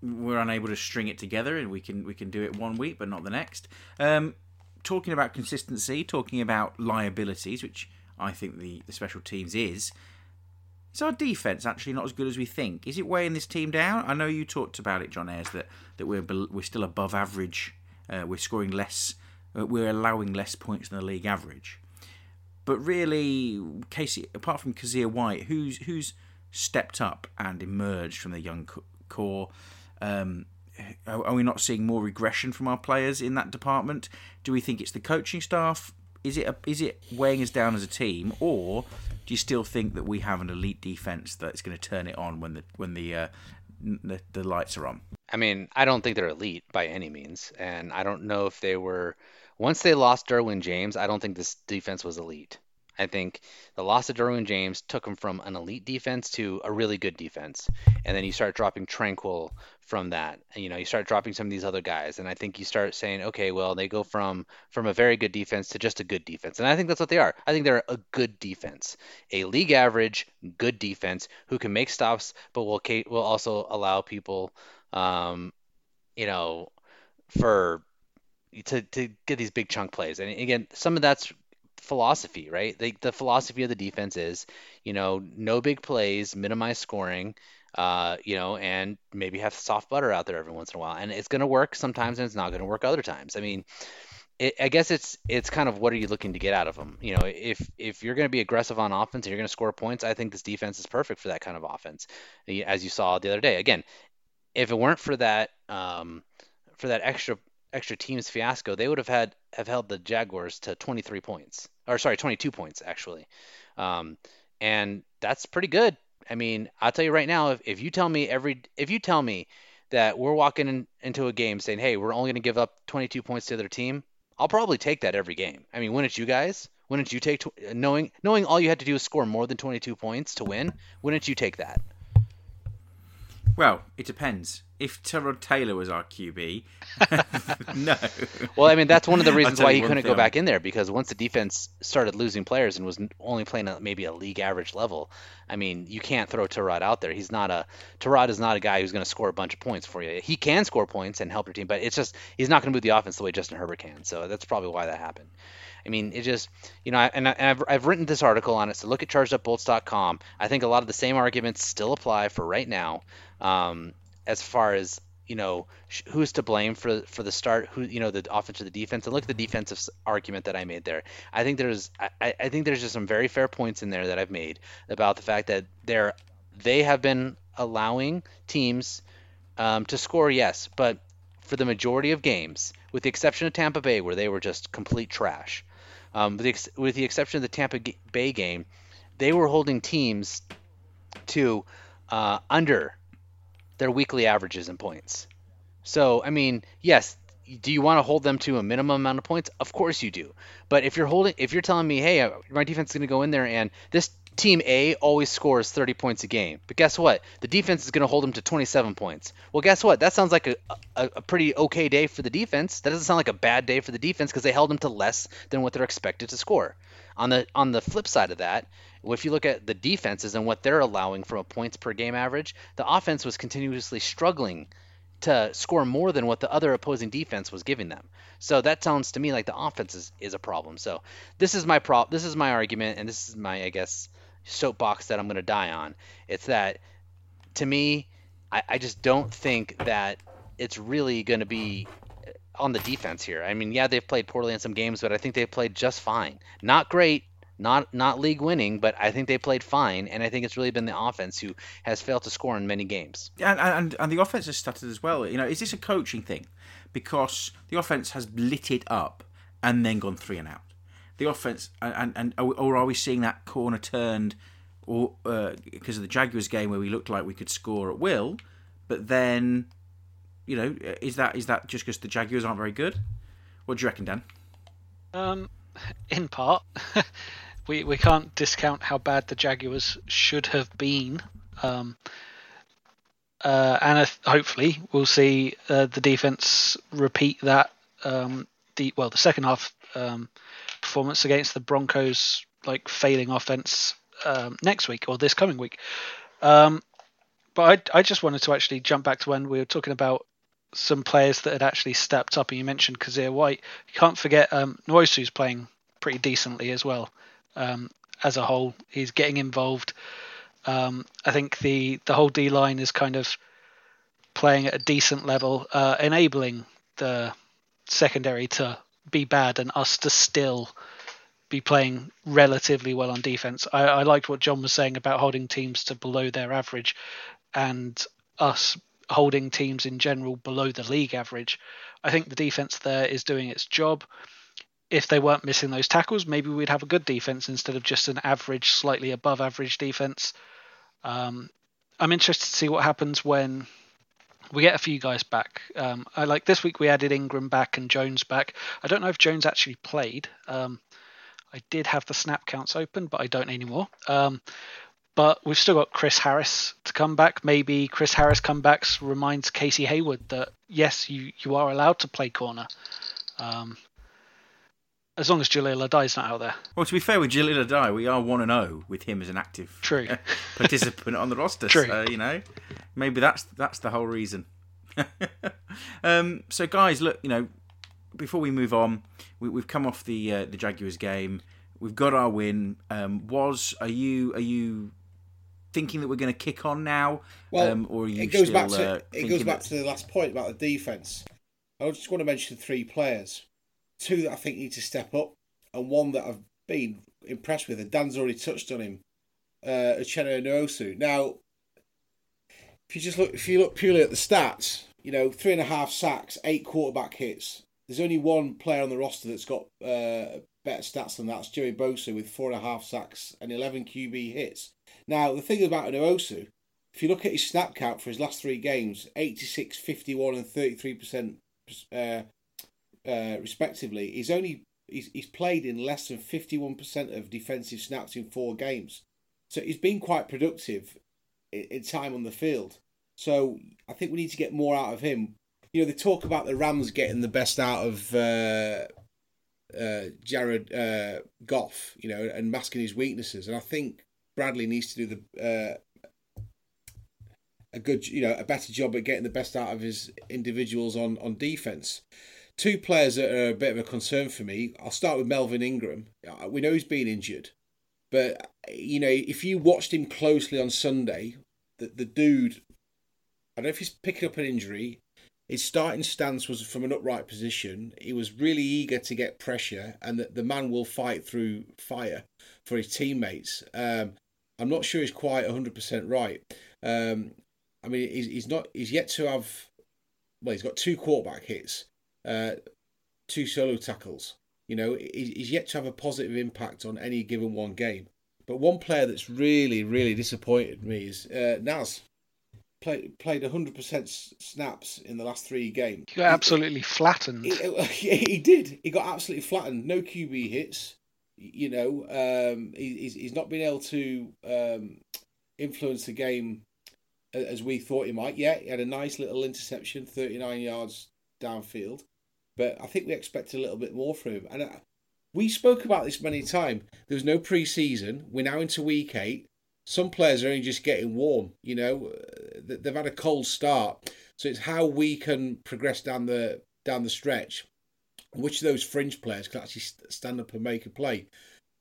B: we're unable to string it together, and we can we can do it one week, but not the next. Um, talking about consistency, talking about liabilities, which I think the, the special teams is, is our defense actually not as good as we think? Is it weighing this team down? I know you talked about it, John Ayres, that that we're we're still above average. Uh, we're scoring less. Uh, we're allowing less points than the league average. But really, Casey, apart from Kyzir White, who's who's stepped up and emerged from the young core? Um, are we not seeing more regression from our players in that department? Do we think it's the coaching staff? Is it a, is it weighing us down as a team, or do you still think that we have an elite defense that's going to turn it on when the when the, uh, the the lights are on?
C: I mean, I don't think they're elite by any means, and I don't know if they were. Once they lost Derwin James, I don't think this defense was elite. I think the loss of Derwin James took him from an elite defense to a really good defense. And then you start dropping Tranquill from that. And, you know, you start dropping some of these other guys. And I think you start saying, okay, well, they go from from a very good defense to just a good defense. And I think that's what they are. I think they're a good defense, a league average good defense who can make stops, but will will also allow people, um, you know, for to to get these big chunk plays. And again, some of that's philosophy, right? The, the philosophy of the defense is, you know, no big plays, minimize scoring, uh, you know, and maybe have soft butter out there every once in a while. And it's going to work sometimes, and it's not going to work other times. I mean, it, I guess it's it's kind of what are you looking to get out of them? You know, if if you're going to be aggressive on offense and you're going to score points, I think this defense is perfect for that kind of offense, as you saw the other day. Again, if it weren't for that um, for that extra extra teams fiasco, they would have had have held the Jaguars to 23 points, or sorry, 22 points actually, um, and that's pretty good. I mean, I'll tell you right now, if, if you tell me every if you tell me that we're walking in, into a game saying, hey, we're only going to give up 22 points to the other team, I'll probably take that every game. I mean, wouldn't you guys? Wouldn't you take tw- knowing knowing all you had to do is score more than 22 points to win? Wouldn't you take that?
B: Well, it depends. If Tyrod Taylor was our QB, no.
C: Well, I mean that's one of the reasons why he couldn't go back in there because once the defense started losing players and was only playing at maybe a league average level, I mean you can't throw Tyrod out there. He's not a Tyrod is not a guy who's going to score a bunch of points for you. He can score points and help your team, but it's just he's not going to move the offense the way Justin Herbert can. So that's probably why that happened. I mean, it just, you know, and, I, have I've written this article on it. So look at chargedupbolts.com. I think a lot of the same arguments still apply for right now, um, as far as you know who's to blame for for the start who you know the offense or the defense and look at the defensive argument that i made there. I think there's I, I think there's just some very fair points in there that i've made about the fact that they're they have been allowing teams um, to score yes but for the majority of games with the exception of tampa bay where they were just complete trash um, with, the ex- with the exception of the Tampa Bay game, they were holding teams to uh, under their weekly averages and points. So, I mean, yes, do you want to hold them to a minimum amount of points? Of course you do. But if you're holding, if you're telling me, hey, uh, my defense is going to go in there and this team A always scores 30 points a game. But guess what? The defense is going to hold them to 27 points. Well, guess what? That sounds like a, a, a pretty okay day for the defense. That doesn't sound like a bad day for the defense because they held them to less than what they're expected to score. On the on the flip side of that, if you look at the defenses and what they're allowing from a points per game average, the offense was continuously struggling to score more than what the other opposing defense was giving them. So that sounds to me like the offense is, is a problem. So this is my prop this is my argument and this is my I guess soapbox that I'm to die on. It's that to me, I, I just don't think that it's really to be on the defense here. I mean, yeah, they've played poorly in some games, but I think they've played just fine. Not great, not not league winning, but I think they played fine, and I think it's really been the offense who has failed to score in many games.
B: And and, and the offense has stuttered as well. You know, is this a coaching thing? Because the offense has lit it up and then gone three and out the offense, and, and, or are we seeing that corner turned, or uh, because of the Jaguars game where we looked like we could score at will, but then, you know, is that is that just because the Jaguars aren't very good? What do you reckon, Dan?
E: Um, in part, we we can't discount how bad the Jaguars should have been. Um, uh, and hopefully we'll see uh, the defense repeat that. Um, the well, the second half um, performance against the Broncos, like failing offense um, next week or this coming week. Um, but I, I just wanted to actually jump back to when we were talking about some players that had actually stepped up, and you mentioned Kyzir White. You can't forget um, Nwosu's playing pretty decently as well. Um, as a whole, he's getting involved. Um, I think the the whole D line is kind of playing at a decent level, uh, enabling the secondary to be bad and us to still be playing relatively well on defense. I, I liked what John was saying about holding teams to below their average and us holding teams in general below the league average. I think the defense there is doing its job. If they weren't missing those tackles, maybe we'd have a good defense instead of just an average, slightly above average defense. Um, I'm interested to see what happens when we get a few guys back. Um, I like this week we added Ingram back and Jones back. I don't know if Jones actually played. Um, I did have the snap counts open, but I don't anymore. Um, but we've still got Chris Harris to come back. Maybe Chris Harris comebacks reminds Casey Hayward that yes, you you are allowed to play corner. Um, as long as Jalil Adai's not out there.
B: Well, to be fair with Jalil Adai, we are one and zero with him as an active
E: True.
B: participant on the roster.
E: True.
B: So, you know, maybe that's that's the whole reason. um, so, guys, look, you know, before we move on, we, we've come off the uh, the Jaguars game. We've got our win. Um, was are you are you thinking that we're going to kick on now?
D: Well,
B: um, or are you
D: it goes
B: still,
D: back to
B: uh,
D: it goes back
B: that-
D: to the last point about the defense. I just want to mention three players, two that I think need to step up, and one that I've been impressed with. And Dan's already touched on him, uh, Uchenna Nwosu. Now, if you just look, if you look purely at the stats, you know, three and a half sacks, eight quarterback hits. There's only one player on the roster that's got uh, better stats than that. It's Joey Bosa with four and a half sacks and 11 QB hits. Now, the thing about Nwosu, if you look at his snap count for his last three games 86, 51, and 33%, uh, uh, respectively, he's only he's, he's played in less than 51% of defensive snaps in four games. So he's been quite productive in, in time on the field. So I think we need to get more out of him. You know, they talk about the Rams getting the best out of uh, uh, Jared uh, Goff, you know, and masking his weaknesses. And I think Bradley needs to do the uh, a good, you know, a better job at getting the best out of his individuals on on defense. Two players that are a bit of a concern for me. I'll start with Melvin Ingram. Uh, We know he's been injured, but you know, if you watched him closely on Sunday, the the dude, I don't know if he's picking up an injury. His starting stance was from an upright position. He was really eager to get pressure, and that the man will fight through fire for his teammates. Um, I'm not sure he's quite 100% right. Um, I mean, he's, he's not. He's yet to have. Well, he's got two quarterback hits, uh, two solo tackles. You know, he's, he's yet to have a positive impact on any given one game. But one player that's really, really disappointed me is uh, Naz. Played played 100% snaps in the last three games.
E: You got absolutely flattened.
D: He, he did. He got absolutely flattened. No QB hits. You know, um, he, he's he's not been able to um, influence the game as we thought he might. Yeah, he had a nice little interception, thirty nine yards downfield, but I think we expect a little bit more from him. And uh, we spoke about this many times. There was no preseason. We're now into week eight. Some players are only just getting warm. You know, Uh, they've had a cold start, so it's how we can progress down the down the stretch. Which of those fringe players can actually stand up and make a play?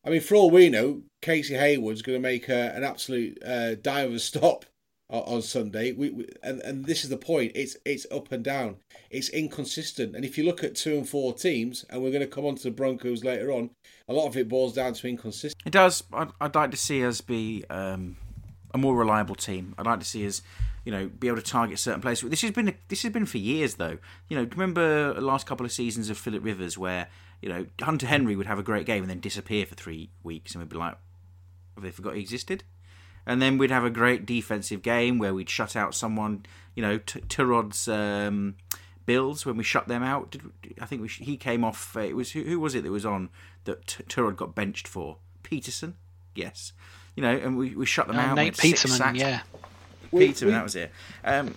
D: I mean, for all we know, Casey Hayward's going to make a, an absolute uh, dive of a stop on, on Sunday. We, we and and this is the point. It's it's up and down. It's inconsistent. And if you look at two and four teams, and we're going to come on to the Broncos later on, a lot of it boils down to inconsistency.
B: It does. I'd, I'd like to see us be um, a more reliable team. I'd like to see us, you know, be able to target certain players. This has been this has been for years, though. You know, remember the last couple of seasons of Philip Rivers where you know Hunter Henry would have a great game and then disappear for three weeks, and we'd be like, have they forgot he existed? And then we'd have a great defensive game where we'd shut out someone, you know, T- Tyrod's um, Bills when we shut them out. Did, I think we sh- he came off. Uh, it was who, who was it that was on that T- Tyrod got benched for? Peterson, yes. You know, and we, we shut them
E: Uh,
B: out.
E: Nate Peterman, yeah.
D: We-
B: Peterman,
D: we-
B: that was it. Um,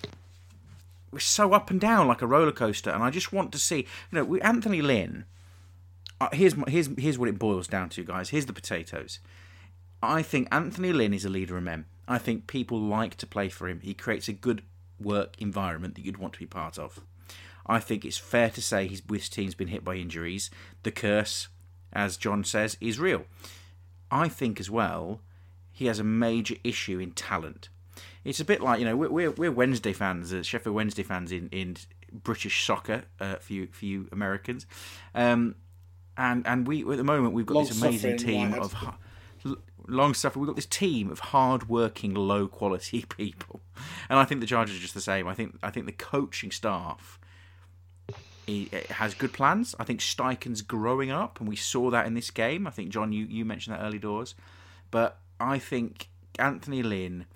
B: we're so up and down like a roller coaster, and I just want to see. You know, we, Anthony Lynn. Uh, here's my, here's here's what it boils down to, guys. Here's the potatoes. I think Anthony Lynn is a leader of men. I think people like to play for him. He creates a good work environment that you'd want to be part of. I think it's fair to say his his team's been hit by injuries. The curse, as John says, is real. I think as well he has a major issue in talent. It's a bit like you know we're we're, we're Wednesday fans, uh, Sheffield Wednesday fans in, in British soccer uh, for you for you Americans, um, and and we at the moment we've got this amazing team of long suffering. We've got this team of hard-working, low-quality people, and I think the Chargers are just the same. I think I think the coaching staff he has good plans. I think Steichen's growing up, and we saw that in this game. I think John, you you mentioned that early doors, but I think Anthony Lynn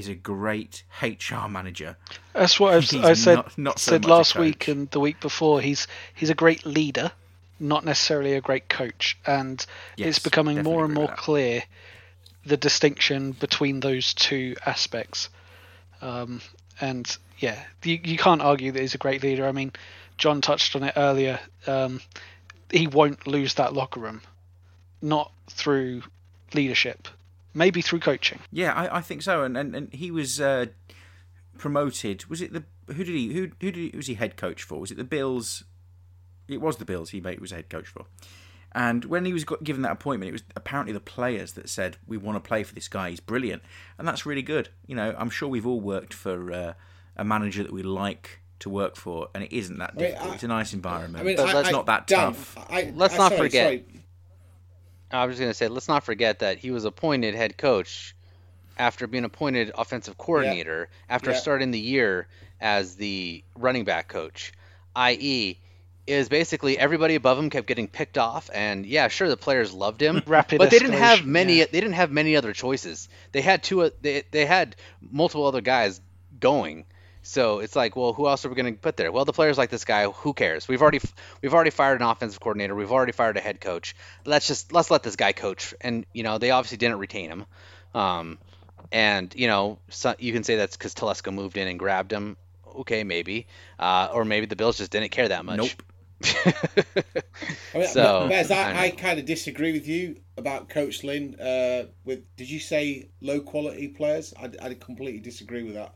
B: is a great HR manager.
E: That's what I've, I said. Not, not so said last week and the week before. He's he's a great leader, not necessarily a great coach, and yes, it's becoming more and more clear the distinction between those two aspects. Um, and yeah, you, you can't argue that he's a great leader. I mean, John touched on it earlier. Um, he won't lose that locker room, not through leadership, maybe through coaching.
B: Yeah, I, I think so. And and, and he was uh, promoted. Was it the who did he who who did he, was he head coach for? Was it the Bills? It was the Bills. He made was head coach for. And when he was given that appointment, it was apparently the players that said, "We want to play for this guy. He's brilliant," and that's really good. You know, I'm sure we've all worked for uh, a manager that we like to work for, and it isn't that difficult. I mean, I, it's a nice environment, I mean, but it's not that Dan, tough.
C: let's not sorry, forget. Sorry. I was just going to say, let's not forget that he was appointed head coach after being appointed offensive coordinator yeah. after yeah. starting the year as the running back coach, i.e., is basically everybody above him kept getting picked off, and yeah, sure the players loved him,
E: Rapid
C: but they didn't have many. Yeah. They didn't have many other choices. They had two. They they had multiple other guys going. So it's like, well, who else are we going to put there? Well, the players like this guy. Who cares? We've already we've already fired an offensive coordinator. We've already fired a head coach. Let's just let's let this guy coach. And you know, they obviously didn't retain him. Um, and you know, so you can say that's because Telesco moved in and grabbed him. Okay, maybe. Uh, or maybe the Bills just didn't care that much.
B: Nope.
D: I mean, so Bez, I, I, I kind of disagree with you about Coach Lynn. Uh, with did you say low quality players? I, I completely disagree with that.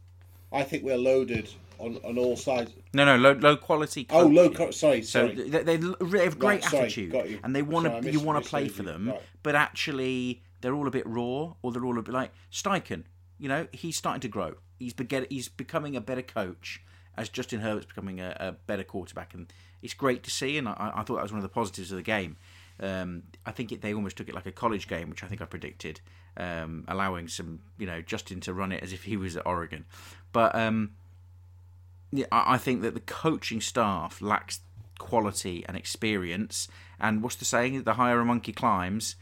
D: I think we're loaded on, on all sides.
B: No, no, low low quality.
D: Oh, low. Co- sorry, sorry.
B: So they, they have great right, attitude, sorry, and they want to. You want to play for them, right. but actually they're all a bit raw, or they're all a bit like Steichen. You know, he's starting to grow. He's be- he's becoming a better coach as Justin Herbert's becoming a, a better quarterback, and it's great to see, and I, I thought that was one of the positives of the game. Um, I think it, they almost took it like a college game, which I think I predicted, um, allowing some, you know, Justin to run it as if he was at Oregon. But um, yeah, I, I think that the coaching staff lacks quality and experience. And what's the saying? The higher a monkey climbs.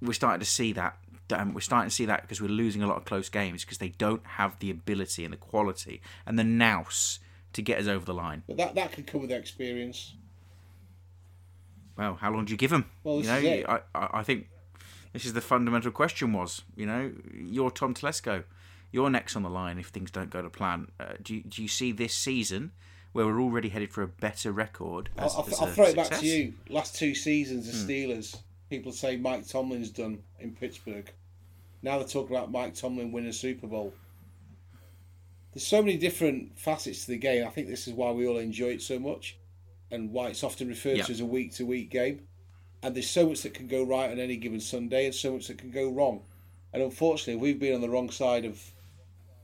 B: We're starting to see that. Um, we're starting to see that because we're losing a lot of close games because they don't have the ability and the quality and the nous to get us over the line.
D: But that that could come with experience.
B: Well, how long do you give them?
D: Well,
B: you know, I, I think this is the fundamental question. Was you know, you're Tom Telesco, you're next on the line if things don't go to plan. Uh, do you, do you see this season? Where we're already headed for a better record. As,
D: I'll, I'll throw it back to you. Last two seasons, the hmm. Steelers. People say Mike Tomlin's done in Pittsburgh. Now they're talking about Mike Tomlin winning a Super Bowl there's so many different facets to the game. I think this is why we all enjoy it so much, and why it's often referred yep. to as a week to week game. And there's so much that can go right on any given Sunday, and so much that can go wrong. And unfortunately, we've been on the wrong side of.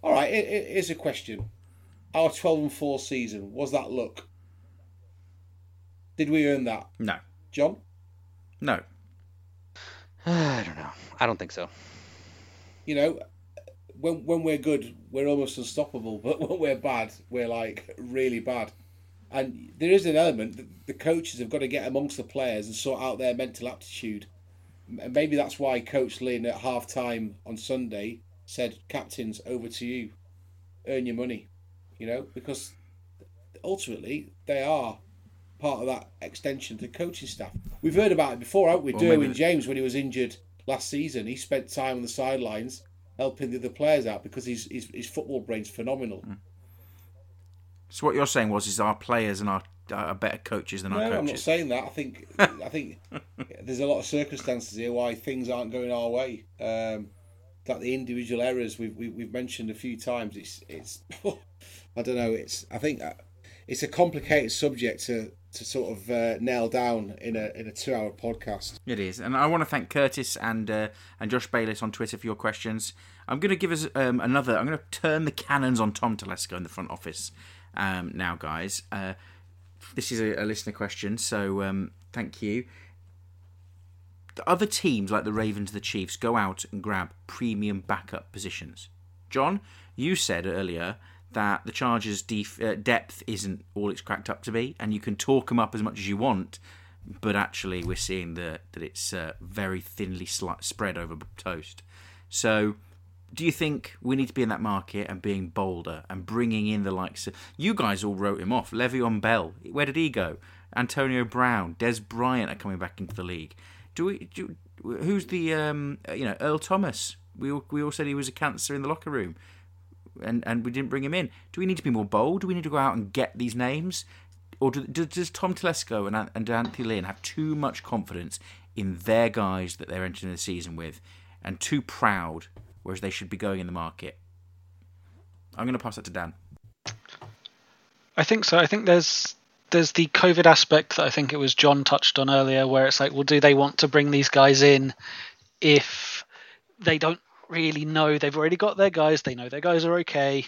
D: All right, it, it, here's a question: Our 12 and 4 season was that luck? Did we earn that?
B: No.
D: John?
B: No.
C: I don't know. I don't think so.
D: You know, when when we're good, we're almost unstoppable. But when we're bad, we're like really bad. And there is an element that the coaches have got to get amongst the players and sort out their mental aptitude. And maybe that's why Coach Lynn at half time on Sunday said, Captains, over to you. Earn your money. You know, because ultimately they are part of that extension to coaching staff. We've heard about it before, haven't we? Well, Derwin maybe... James, when he was injured last season, he spent time on the sidelines helping the other players out because his his, his football brain's phenomenal. Mm.
B: So what you're saying was, is our players and our are better coaches than
D: no,
B: our coaches?
D: I'm not saying that. I think I think there's a lot of circumstances here why things aren't going our way. Um, that the individual errors we've, we've mentioned a few times. It's it's I don't know. It's I think uh, it's a complicated subject to to sort of uh, nail down in a in a two hour podcast.
B: It is, and I want to thank Curtis and uh, and Josh Bayliss on Twitter for your questions. I'm going to give us um, another. I'm going to turn the cannons on Tom Telesco in the front office um, now, guys. Uh, this is a, a, listener question, so um, thank you. The other teams like the Ravens, the Chiefs, go out and grab premium backup positions. John, you said earlier that the Chargers' def- uh, depth isn't all it's cracked up to be, and you can talk them up as much as you want, but actually we're seeing that that it's uh, very thinly sli- spread over toast. So, do you think we need to be in that market and being bolder and bringing in the likes of you guys all wrote him off? Le'Veon Bell, where did he go? Antonio Brown, Dez Bryant are coming back into the league. Do we? Do, who's the um, you know Earl Thomas? We all, we all said he was a cancer in the locker room and, and we didn't bring him in. Do we need to be more bold? Do we need to go out and get these names? Or do, does Tom Telesco and, and Anthony Lynn have too much confidence in their guys that they're entering the season with and too proud, whereas they should be going in the market? I'm going to pass that to Dan.
E: I think so. I think there's there's the COVID aspect that I think it was John touched on earlier, where it's like, well, do they want to bring these guys in if they don't really know they've already got their guys. They know their guys are okay.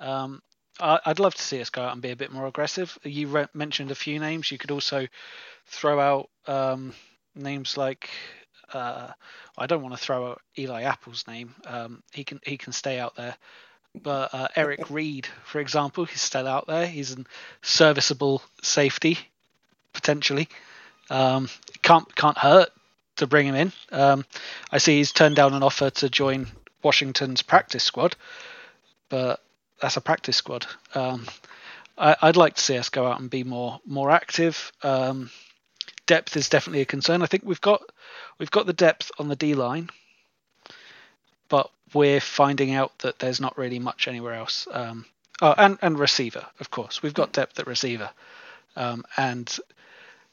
E: Um, I, would love to see us go out and be a bit more aggressive. You re- mentioned a few names. You could also throw out um, names like uh, I don't want to throw out Eli Apple's name. Um, he can he can stay out there. But uh, Eric Reid, for example, he's still out there. He's a serviceable safety potentially. Um, can't can't hurt to bring him in. Um, I see he's turned down an offer to join Washington's practice squad, but that's a practice squad. Um, I, would like to see us go out and be more more active. Um, depth is definitely a concern. I think we've got we've got the depth on the D line, but we're finding out that there's not really much anywhere else. Um, oh, and and receiver, of course, we've got depth at receiver, um, and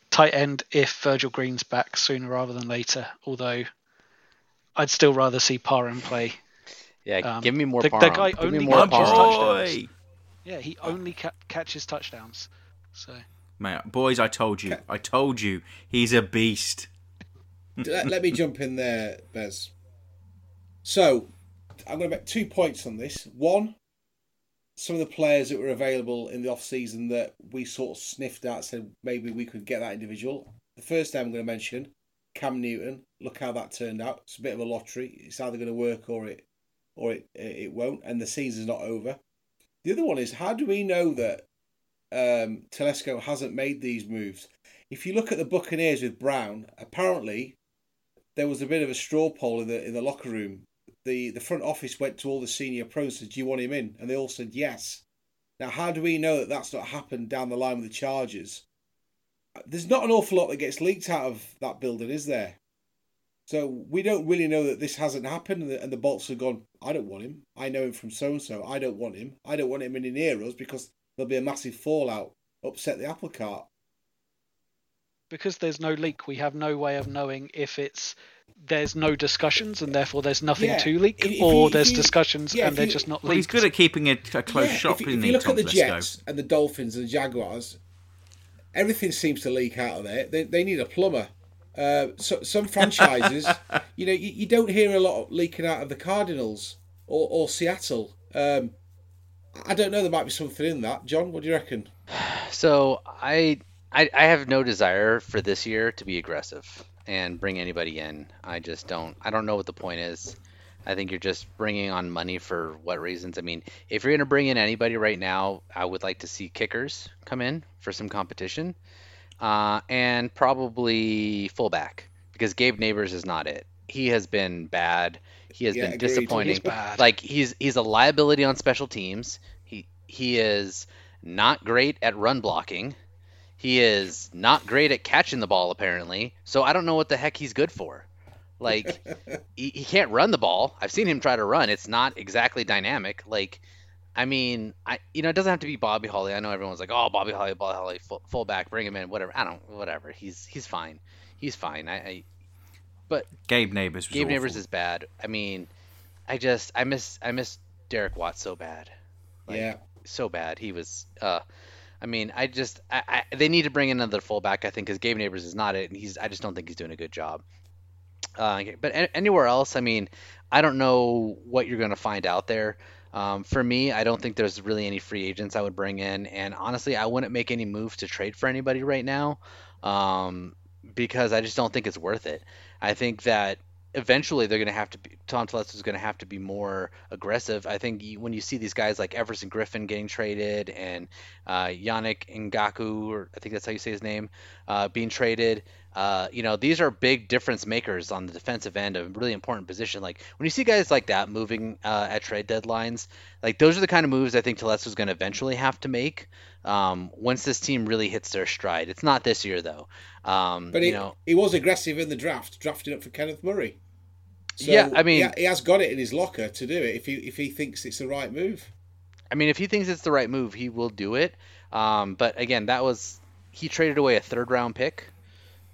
E: tight end if Virgil Green's back sooner rather than later. Although I'd still rather see Parham play.
C: Yeah, um, give me more
E: the, The guy
C: give
E: only
C: more
E: catches touchdowns. Yeah, he only ca- catches touchdowns. So.
B: Mate, boys, I told you. I told you. He's a beast.
D: let, let me jump in there, Bez. So, I'm going to make two points on this. One, some of the players that were available in the off season that we sort of sniffed at said maybe we could get that individual. The first name I'm going to mention, Cam Newton. Look how that turned out. It's a bit of a lottery. It's either going to work or it or it it won't, and the season's not over. The other one is how do we know that um, Telesco hasn't made these moves? If you look at the Buccaneers with Brown, apparently there was a bit of a straw poll in the in the locker room the, the front office went to all the senior pros and said, Do you want him in? And they all said yes. Now, how do we know that that's not happened down the line with the Chargers? There's not an awful lot that gets leaked out of that building, is there? So we don't really know that this hasn't happened, and the, and the Bolts have gone. I don't want him. I know him from so and so. I don't want him. I don't want him any near us because there'll be a massive fallout, upset the apple cart.
E: Because there's no leak, we have no way of knowing if it's there's no discussions and therefore there's nothing yeah. to leak, if, or you, there's you, discussions yeah, and they're you, just not
B: well, He's good at keeping a, a close yeah, shop.
D: If, if you look at the Jets and the Dolphins and the Jaguars, everything seems to leak out of there. They, they need a plumber. Uh, so, some franchises, you know, you, you, don't hear a lot leaking out of the Cardinals or, or Seattle. Um, I don't know. There might be something in that. John, what do you reckon?
C: So I, I, I have no desire for this year to be aggressive and bring anybody in. I just don't. I don't know what the point is. I think you're just bringing on money for what reasons? I mean, if you're going to bring in anybody right now, I would like to see kickers come in for some competition, uh, and probably fullback because Gabe Nabers is not it. He has been bad. He has yeah, been disappointing. He's like he's he's a liability on special teams. He he is not great at run blocking. He is not great at catching the ball, apparently. So I don't know what the heck he's good for. Like, he, he can't run the ball. I've seen him try to run. It's not exactly dynamic. Like, I mean, I you know, it doesn't have to be Bobby Holly. I know everyone's like, oh, Bobby Holly, Bobby Holly, full, fullback, bring him in, whatever. I don't, whatever. He's he's fine. He's fine. I, I but
B: Gabe Nabers.
C: Gabe
B: awful.
C: Nabers is bad. I mean, I just I miss I miss Derek Watt so bad.
D: Like, yeah.
C: So bad. He was. uh I mean, I just I, I, they need to bring in another fullback. I think because Gabe Nabers is not it, and he's I just don't think he's doing a good job. Uh, but anywhere else, I mean, I don't know what you're going to find out there. Um, for me, I don't think there's really any free agents I would bring in, and honestly, I wouldn't make any move to trade for anybody right now um, because I just don't think it's worth it. I think that eventually they're going to have to be Tom Telesco is going to have to be more aggressive. I think when you see these guys like Everson Griffen getting traded and uh, Yannick Ngakoue, or I think that's how you say his name, uh, being traded, uh, you know, these are big difference makers on the defensive end, a really important position. Like when you see guys like that moving uh, at trade deadlines, like those are the kind of moves I think Telesco's going to eventually have to make um, once this team really hits their stride. It's not this year though. Um,
D: but he,
C: you know,
D: he was aggressive in the draft, drafting up for Kenneth Murray.
C: So yeah, I mean,
D: he, he has got it in his locker to do it if he if he thinks it's the right move.
C: I mean, if he thinks it's the right move, he will do it. Um, but again, that was he traded away a third round pick.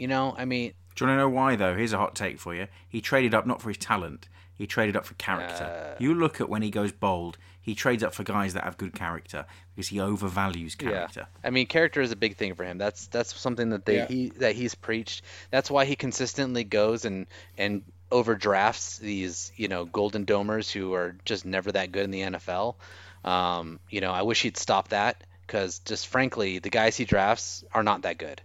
C: You know, I mean,
B: do you want to know why though? Here's a hot take for you. He traded up not for his talent. He traded up for character. Uh, you look at when he goes bold, he trades up for guys that have good character because he overvalues character.
C: Yeah. I mean, character is a big thing for him. That's that's something that they yeah. he that he's preached. That's why he consistently goes and and overdrafts these, you know, golden domers who are just never that good in the NFL. Um, you know, I wish he'd stop that because just frankly, the guys he drafts are not that good.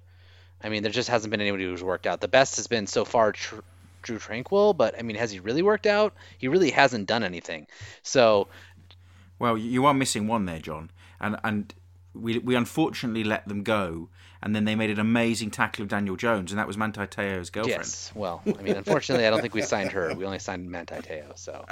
C: I mean, there just hasn't been anybody who's worked out. The best has been so far tr- Drue Tranquill, but I mean, has he really worked out? He really hasn't done anything. So,
B: well, you are missing one there, John, and and we we unfortunately let them go and then they made an amazing tackle of Daniel Jones, and that was Manti Te'o's girlfriend.
C: Yes, well, I mean, unfortunately, I don't think we signed her. We only signed Manti Te'o. So,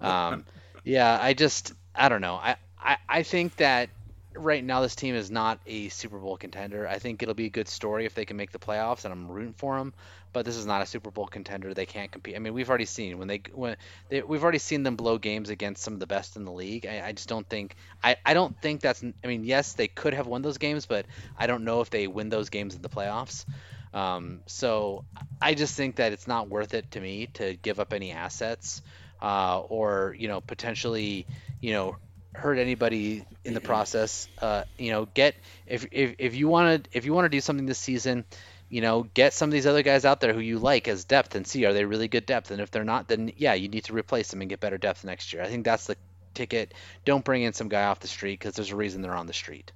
C: um, yeah, I just, I don't know. I, I, I think that right now this team is not a Super Bowl contender. I think it'll be a good story if they can make the playoffs, and I'm rooting for them. But this is not a Super Bowl contender. They can't compete. I mean, we've already seen when they when they, we've already seen them blow games against some of the best in the league. I, I just don't think I, I don't think that's. I mean, yes, they could have won those games, but I don't know if they win those games in the playoffs. Um, so I just think that it's not worth it to me to give up any assets uh, or you know potentially you know hurt anybody in the process. Uh, you know, get if if if you want to if you want to do something this season, you know, get some of these other guys out there who you like as depth and see are they really good depth. And if they're not, then yeah, you need to replace them and get better depth next year. I think that's the ticket. Don't bring in some guy off the street because there's a reason they're on the street.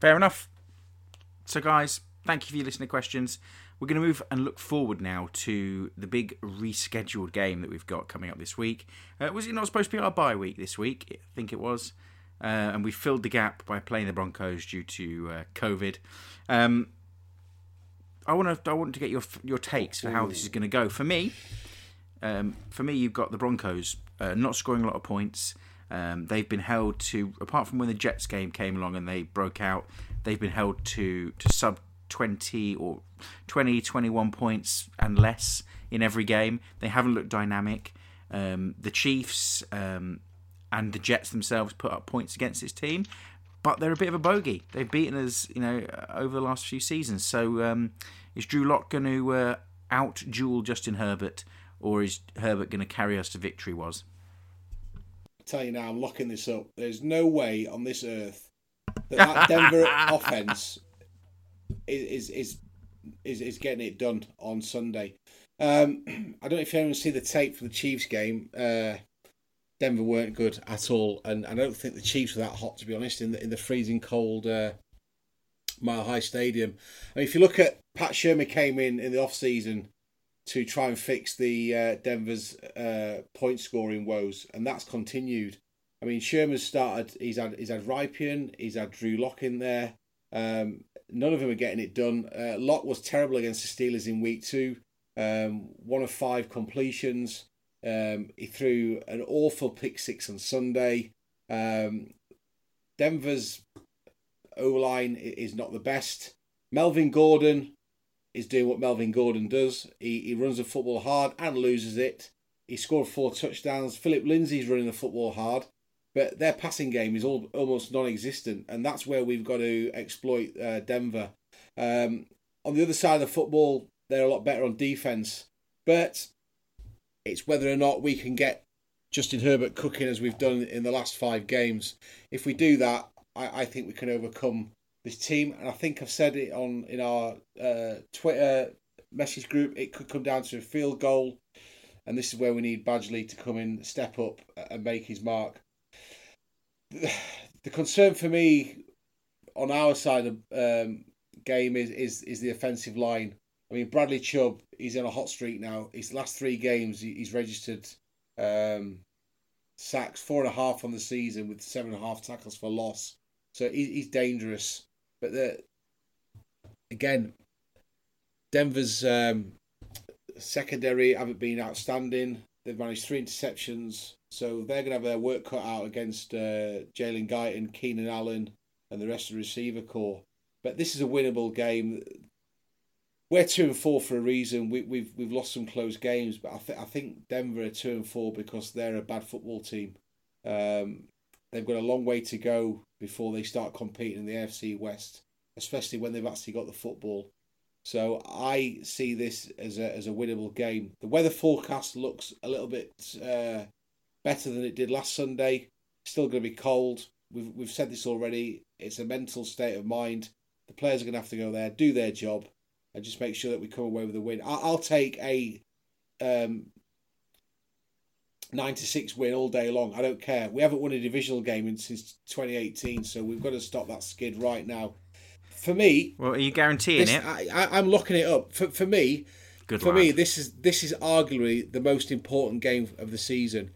B: Fair enough. So, guys, thank you for your listening questions. We're going to move and look forward now to the big rescheduled game that we've got coming up this week. Uh, was it not supposed to be our bye week this week? I think it was. Uh, and we filled the gap by playing the Broncos due to uh, COVID. Um, I want to I want to get your your takes for how this is going to go. For me, um, for me, you've got the Broncos uh, not scoring a lot of points. Um, they've been held to, apart from when the Jets game came along and they broke out, they've been held to to sub 20 or 20, 21 points and less in every game. They haven't looked dynamic. Um, the Chiefs um, and the Jets themselves put up points against this team, but they're a bit of a bogey. They've beaten us, you know, over the last few seasons. So um, is Drew Lock going to uh, out duel Justin Herbert, or is Herbert going to carry us to victory? Was
D: I tell you now, I'm locking this up. There's no way on this earth that that Denver offense is is is is getting it done on Sunday. Um, I don't know if anyone see the tape for the Chiefs game. Uh, Denver weren't good at all, and I don't think the Chiefs were that hot to be honest in the in the freezing cold uh, Mile High Stadium. I mean, if you look at Pat Shurmur came in in the off season to try and fix the uh, Denver's uh, point scoring woes, and that's continued. I mean, Shurmur's started. He's had he's had Rypien, he's had Drew Lock in there. Um, none of them are getting it done. Uh, was terrible against the Steelers in week two. Um, one of five completions. Um, he threw an awful pick six on Sunday. Um, Denver's O line is not the best. Melvin Gordon is doing what Melvin Gordon does. He, he runs the football hard and loses it. He scored four touchdowns. Philip Lindsay's running the football hard but their passing game is all, almost non-existent, and that's where we've got to exploit uh, Denver. Um, on the other side of the football, they're a lot better on defense, but it's whether or not we can get Justin Herbert cooking as we've done in the last five games. If we do that, I, I think we can overcome this team, and I think I've said it on in our uh, Twitter message group. It could come down to a field goal, and this is where we need Badgley to come in, step up, and make his mark. The concern for me on our side of um, game is, is is the offensive line. I mean, Bradley Chubb, he's on a hot streak now. His last three games, he's registered um, sacks, four and a half on the season with seven and a half tackles for loss. So he's dangerous. But the again, Denver's um, secondary haven't been outstanding. They've managed three interceptions, so they're going to have their work cut out against uh, Jalen Guyton, Keenan Allen, and the rest of the receiver core. But this is a winnable game. We're two and four for a reason. We, we've we've lost some close games, but I think I think Denver are two and four because they're a bad football team. Um, they've got a long way to go before they start competing in the AFC West, especially when they've actually got the football. So I see this as a as a winnable game. The weather forecast looks a little bit uh, better than it did last Sunday. Still going to be cold. We've we've said this already. It's a mental state of mind. The players are going to have to go there, do their job, and just make sure that we come away with a win. I'll take a um, nine to six win all day long. I don't care. We haven't won a divisional game in, since 2018, so we've got to stop that skid right now. For me,
B: well, are you guaranteeing
D: this,
B: it?
D: I, am looking it up. For for me,
B: Good
D: for
B: lad.
D: me, this is this is arguably the most important game of the season.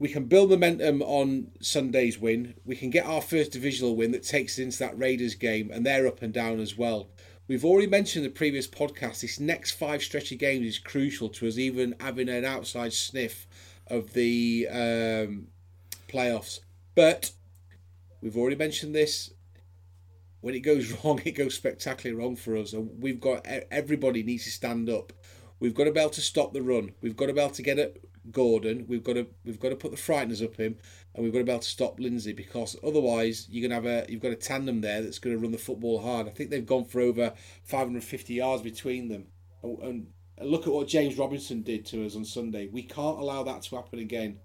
D: We can build momentum on Sunday's win. We can get our first divisional win that takes us into that Raiders game, and they're up and down as well. We've already mentioned in the previous podcast. This next five stretch of games is crucial to us even having an outside sniff of the um, playoffs. But we've already mentioned this. When it goes wrong, it goes spectacularly wrong for us, and we've got everybody needs to stand up. We've got to be able to stop the run. We've got to be able to get at Gordon. We've got to we've got to put the frighteners up him, and we've got to be able to stop Lindsay because otherwise you're gonna have a you've got a tandem there that's going to run the football hard. I think they've gone for over 550 yards between them, and, and look at what James Robinson did to us on Sunday. We can't allow that to happen again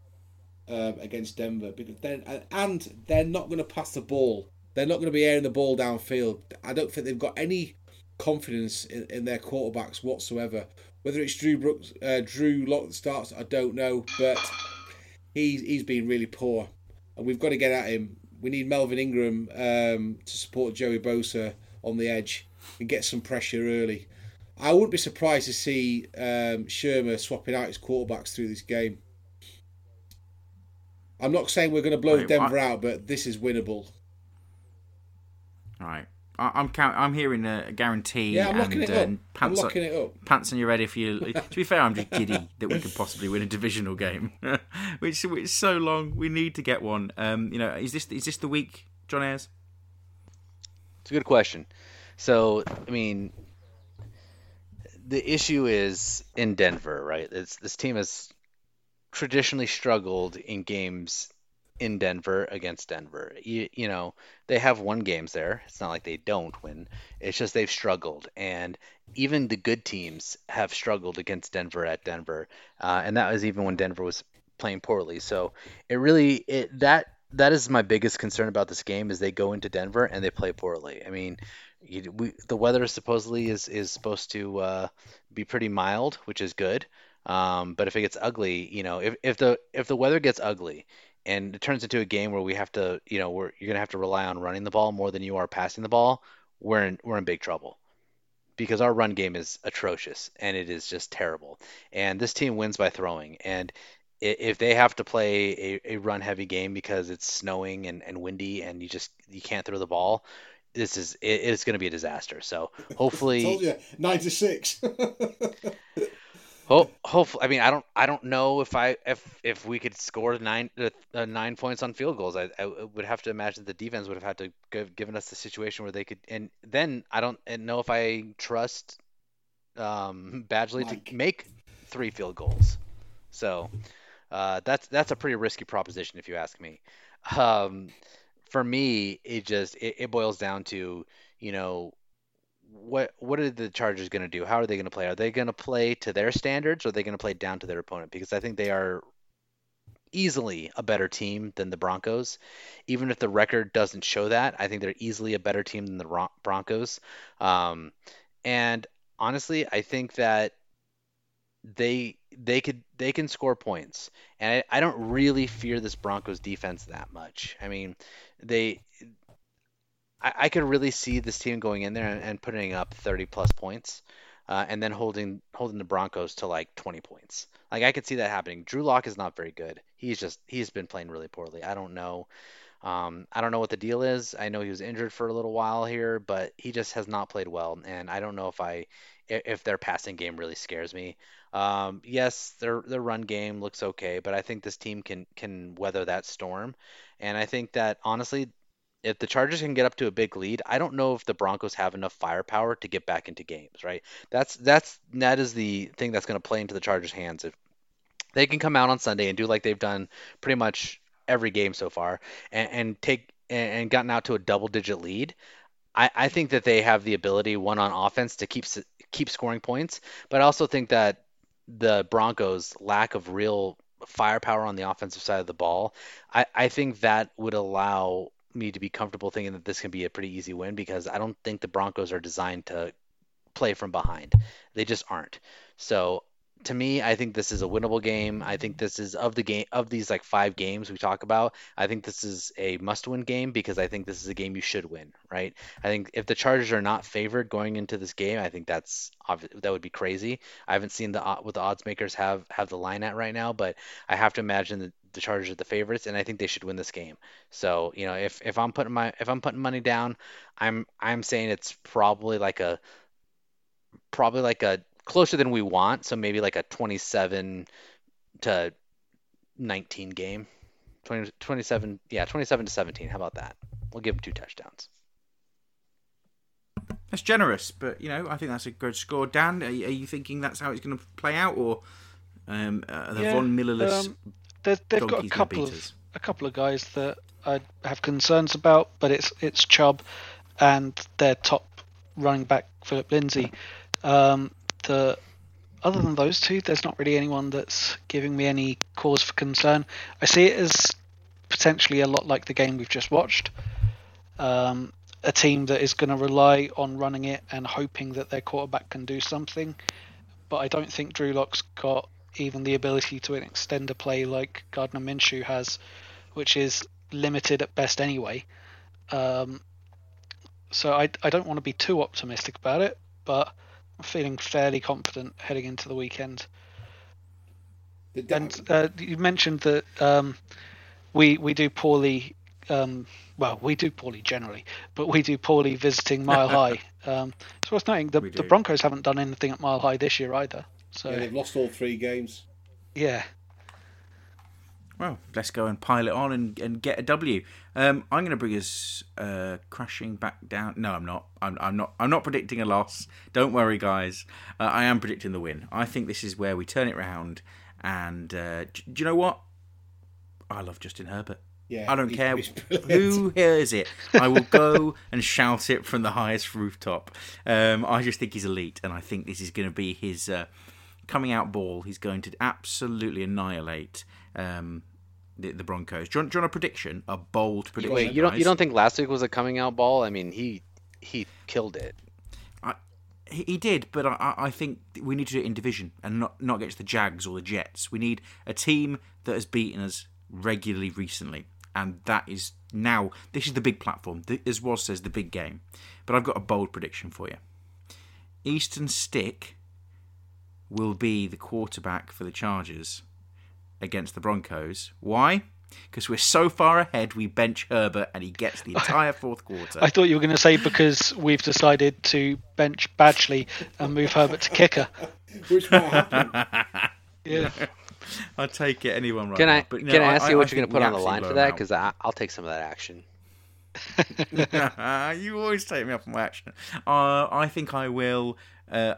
D: um, against Denver because then and they're not going to pass the ball. They're not going to be airing the ball downfield. I don't think they've got any confidence in, in their quarterbacks whatsoever. Whether it's Drew Brooks, uh, Drew Lock that starts, I don't know, but he's he's been really poor, and we've got to get at him. We need Melvin Ingram um, to support Joey Bosa on the edge and get some pressure early. I wouldn't be surprised to see um, Shurmur swapping out his quarterbacks through this game. I'm not saying we're going to blow Wait, Denver I... out, but this is winnable.
B: All right. I'm count. I'm hearing a guarantee.
D: Yeah, I'm locking
B: and,
D: it up. Uh, pants I'm locking it up.
B: Pants on your head if you. to be fair, I'm just giddy that we could possibly win a divisional game, which is so long. We need to get one. Um, you know, is this is this the week, John Ayres?
C: It's a good question. So, I mean, the issue is in Denver, right? It's, this team has traditionally struggled in games in Denver against Denver. You, you know, they have won games there. It's not like they don't win. It's just they've struggled. And even the good teams have struggled against Denver at Denver. Uh, and that was even when Denver was playing poorly. So it really, it, that, that is my biggest concern about this game is they go into Denver and they play poorly. I mean, you, we, the weather supposedly is, is supposed to uh, be pretty mild, which is good. Um, but if it gets ugly, you know, if, if the if the weather gets ugly and it turns into a game where we have to, you know, where you're gonna have to rely on running the ball more than you are passing the ball, we're in we're in big trouble because our run game is atrocious and it is just terrible. And this team wins by throwing. And if they have to play a, a run heavy game because it's snowing and, and windy and you just you can't throw the ball, this is it, it's going to be a disaster. So hopefully,
D: told you ninety six.
C: Ho- hopefully, I mean, I don't, I don't know if I, if, if we could score nine, uh, nine points on field goals. I, I would have to imagine the defense would have had to give given us the situation where they could, and then I don't know if I trust um, Badgley Mike. to make three field goals. So uh, that's that's a pretty risky proposition, if you ask me. Um, for me, it just it, it boils down to you know what what are the Chargers going to do? How are they going to play? Are they going to play to their standards, or are they going to play down to their opponent? Because I think they are easily a better team than the Broncos. Even if the record doesn't show that, I think they're easily a better team than the Broncos. Um, and honestly, I think that they they could they can score points, and I, I don't really fear this Broncos defense that much. I mean, they I, I could really see this team going in there and, and putting up 30 plus points. Uh, and then holding holding the Broncos to like 20 points. Like I could see that happening. Drew Lock is not very good. He's just he's been playing really poorly. I don't know. Um, I don't know what the deal is. I know he was injured for a little while here, but he just has not played well. And I don't know if I if their passing game really scares me. Um, yes, their their run game looks okay, but I think this team can can weather that storm. And I think that honestly, if the Chargers can get up to a big lead, I don't know if the Broncos have enough firepower to get back into games, right? That's that's that is the thing that's going to play into the Chargers' hands. If they can come out on Sunday and do like they've done pretty much every game so far and, and take and gotten out to a double-digit lead, I, I think that they have the ability one on offense to keep keep scoring points. But I also think that the Broncos' lack of real firepower on the offensive side of the ball, I, I think that would allow me to be comfortable thinking that this can be a pretty easy win because I don't think the Broncos are designed to play from behind. They just aren't. So to me, I think this is a winnable game. I think this is of the game of these like five games we talk about. I think this is a must-win game because I think this is a game you should win, right? I think if the Chargers are not favored going into this game, I think that's that would be crazy. I haven't seen the uh, what the odds makers have have the line at right now, but I have to imagine that the Chargers are the favorites, and I think they should win this game. So you know, if if I'm putting my if I'm putting money down, I'm I'm saying it's probably like a probably like a closer than we want. So maybe like a 27 to 19 game. 20, 27, yeah, 27 to 17. How about that? We'll give them two touchdowns.
B: That's generous, but you know, I think that's a good score. Dan, are, you thinking that's how it's going to play out, or um, uh, the yeah, Von Millerless um,
E: they've, they've got a couple of a couple of guys that I have concerns about, but it's it's Chubb and their top running back Philip Lindsay. Um, the other than those two, there's not really anyone that's giving me any cause for concern. I see it as potentially a lot like the game we've just watched. Um, a team that is going to rely on running it and hoping that their quarterback can do something. But I don't think Drew Lock's got even the ability to extend a play like Gardner Minshew has, which is limited at best anyway. Um, so I, I don't want to be too optimistic about it, but I'm feeling fairly confident heading into the weekend. And uh, you mentioned that um, we we do poorly. Um, well, we do poorly generally, but we do poorly visiting Mile High. Um, it's worth noting the, the Broncos haven't done anything at Mile High this year either. So
D: yeah, they've lost all three games.
E: Yeah.
B: Well, let's go and pile it on and, and get a W. Um, I'm going to bring us uh, crashing back down. No, I'm not. I'm, I'm not. I'm not predicting a loss. Don't worry, guys. Uh, I am predicting the win. I think this is where we turn it round. And uh, do, do you know what? I love Justin Herbert.
D: Yeah,
B: I don't care who hears it. I will go and shout it from the highest rooftop. Um, I just think he's elite, and I think this is going to be his uh, coming out ball. He's going to absolutely annihilate um, the, the, Broncos. Do you, want, do you, want, a prediction? A bold prediction?
C: Wait, you don't you don't think last week was a coming out ball? I mean, he he killed it.
B: I, he did, but I, I think we need to do it in division and not not against the Jags or the Jets. We need a team that has beaten us regularly recently, and that is now. This is the big platform. As was says, the big game. But I've got a bold prediction for you. Easton Stick will be the quarterback for the Chargers against the Broncos. Why? Because we're so far ahead, we bench Herbert and he gets the entire fourth quarter.
E: I thought you were going to say because we've decided to bench Badgley and move Herbert to kicker.
D: Which might happen.
E: yeah.
B: I'll take it. Anyone right
C: Can I,
B: but,
C: can I ask I, you what I you're going to put on the line for that? Because I'll take some of that action.
B: you always take me up on my action. Uh, I think I will. Uh,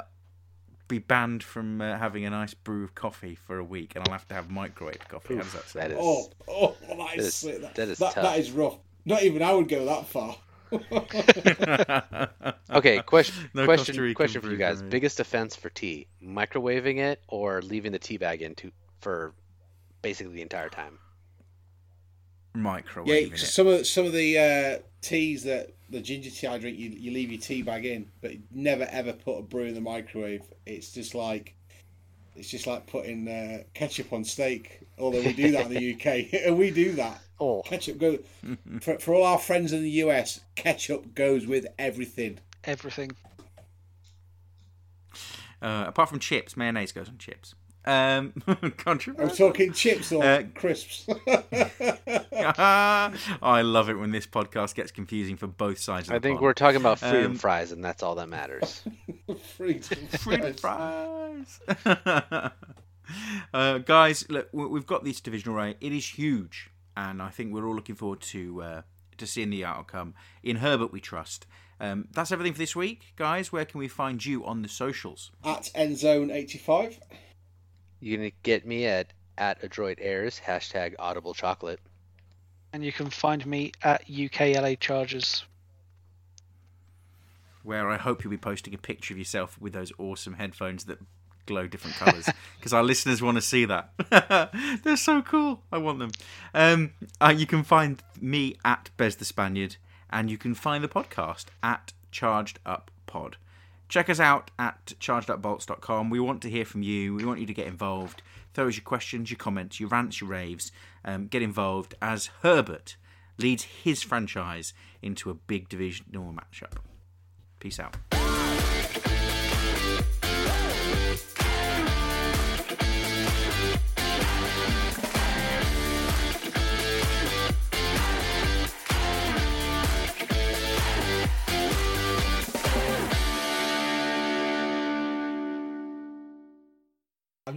B: be banned from uh, having a nice brew of coffee for a week, and I'll have to have microwave coffee. How does that sound?
D: That is, oh, oh, that is, that is, that, is that, that is rough. Not even I would go that far.
C: okay, question, no question, question for you guys. Biggest offense for tea: microwaving it or leaving the tea bag in to, for basically the entire time.
B: Microwave.
D: Yeah,
B: it.
D: some of some of the uh, teas that the ginger tea I drink, you, you leave your tea bag in, but never ever put a brew in the microwave. It's just like it's just like putting uh, ketchup on steak. Although we do that in the UK, and we do that.
C: Oh,
D: Ketchup go for, for all our friends in the US. Ketchup goes with everything.
E: Everything.
B: Uh, apart from chips, mayonnaise goes on chips. Um,
D: I'm talking chips or
B: Uh,
D: crisps.
B: I love it when this podcast gets confusing for both sides of the
C: I think
B: pond.
C: we're talking about freedom
B: Um,
C: fries, and that's all that matters.
D: Freedom
B: Fruit
D: fries.
B: fries. uh, guys, look, we- we've got this divisional race. It is huge, and I think we're all looking forward to uh, to seeing the outcome. In Herbert, we trust. Um, that's everything for this week, guys. Where can we find you on the socials?
D: At Endzone eighty five.
C: You can get me at at Adroit Airs hashtag Audible Chocolate.
E: And you can find me at UKLA Chargers.
B: Where I hope you'll be posting a picture of yourself with those awesome headphones that glow different colours because our listeners want to see that. They're so cool. I want them. Um, uh, you can find me at Bez the Spaniard, and you can find the podcast at Charged Up Pod. Check us out at chargedupbolts.com. We want to hear from you. We want you to get involved. Throw us your questions, your comments, your rants, your raves. Um, get involved as Herbert leads his franchise into a big divisional matchup. Peace out.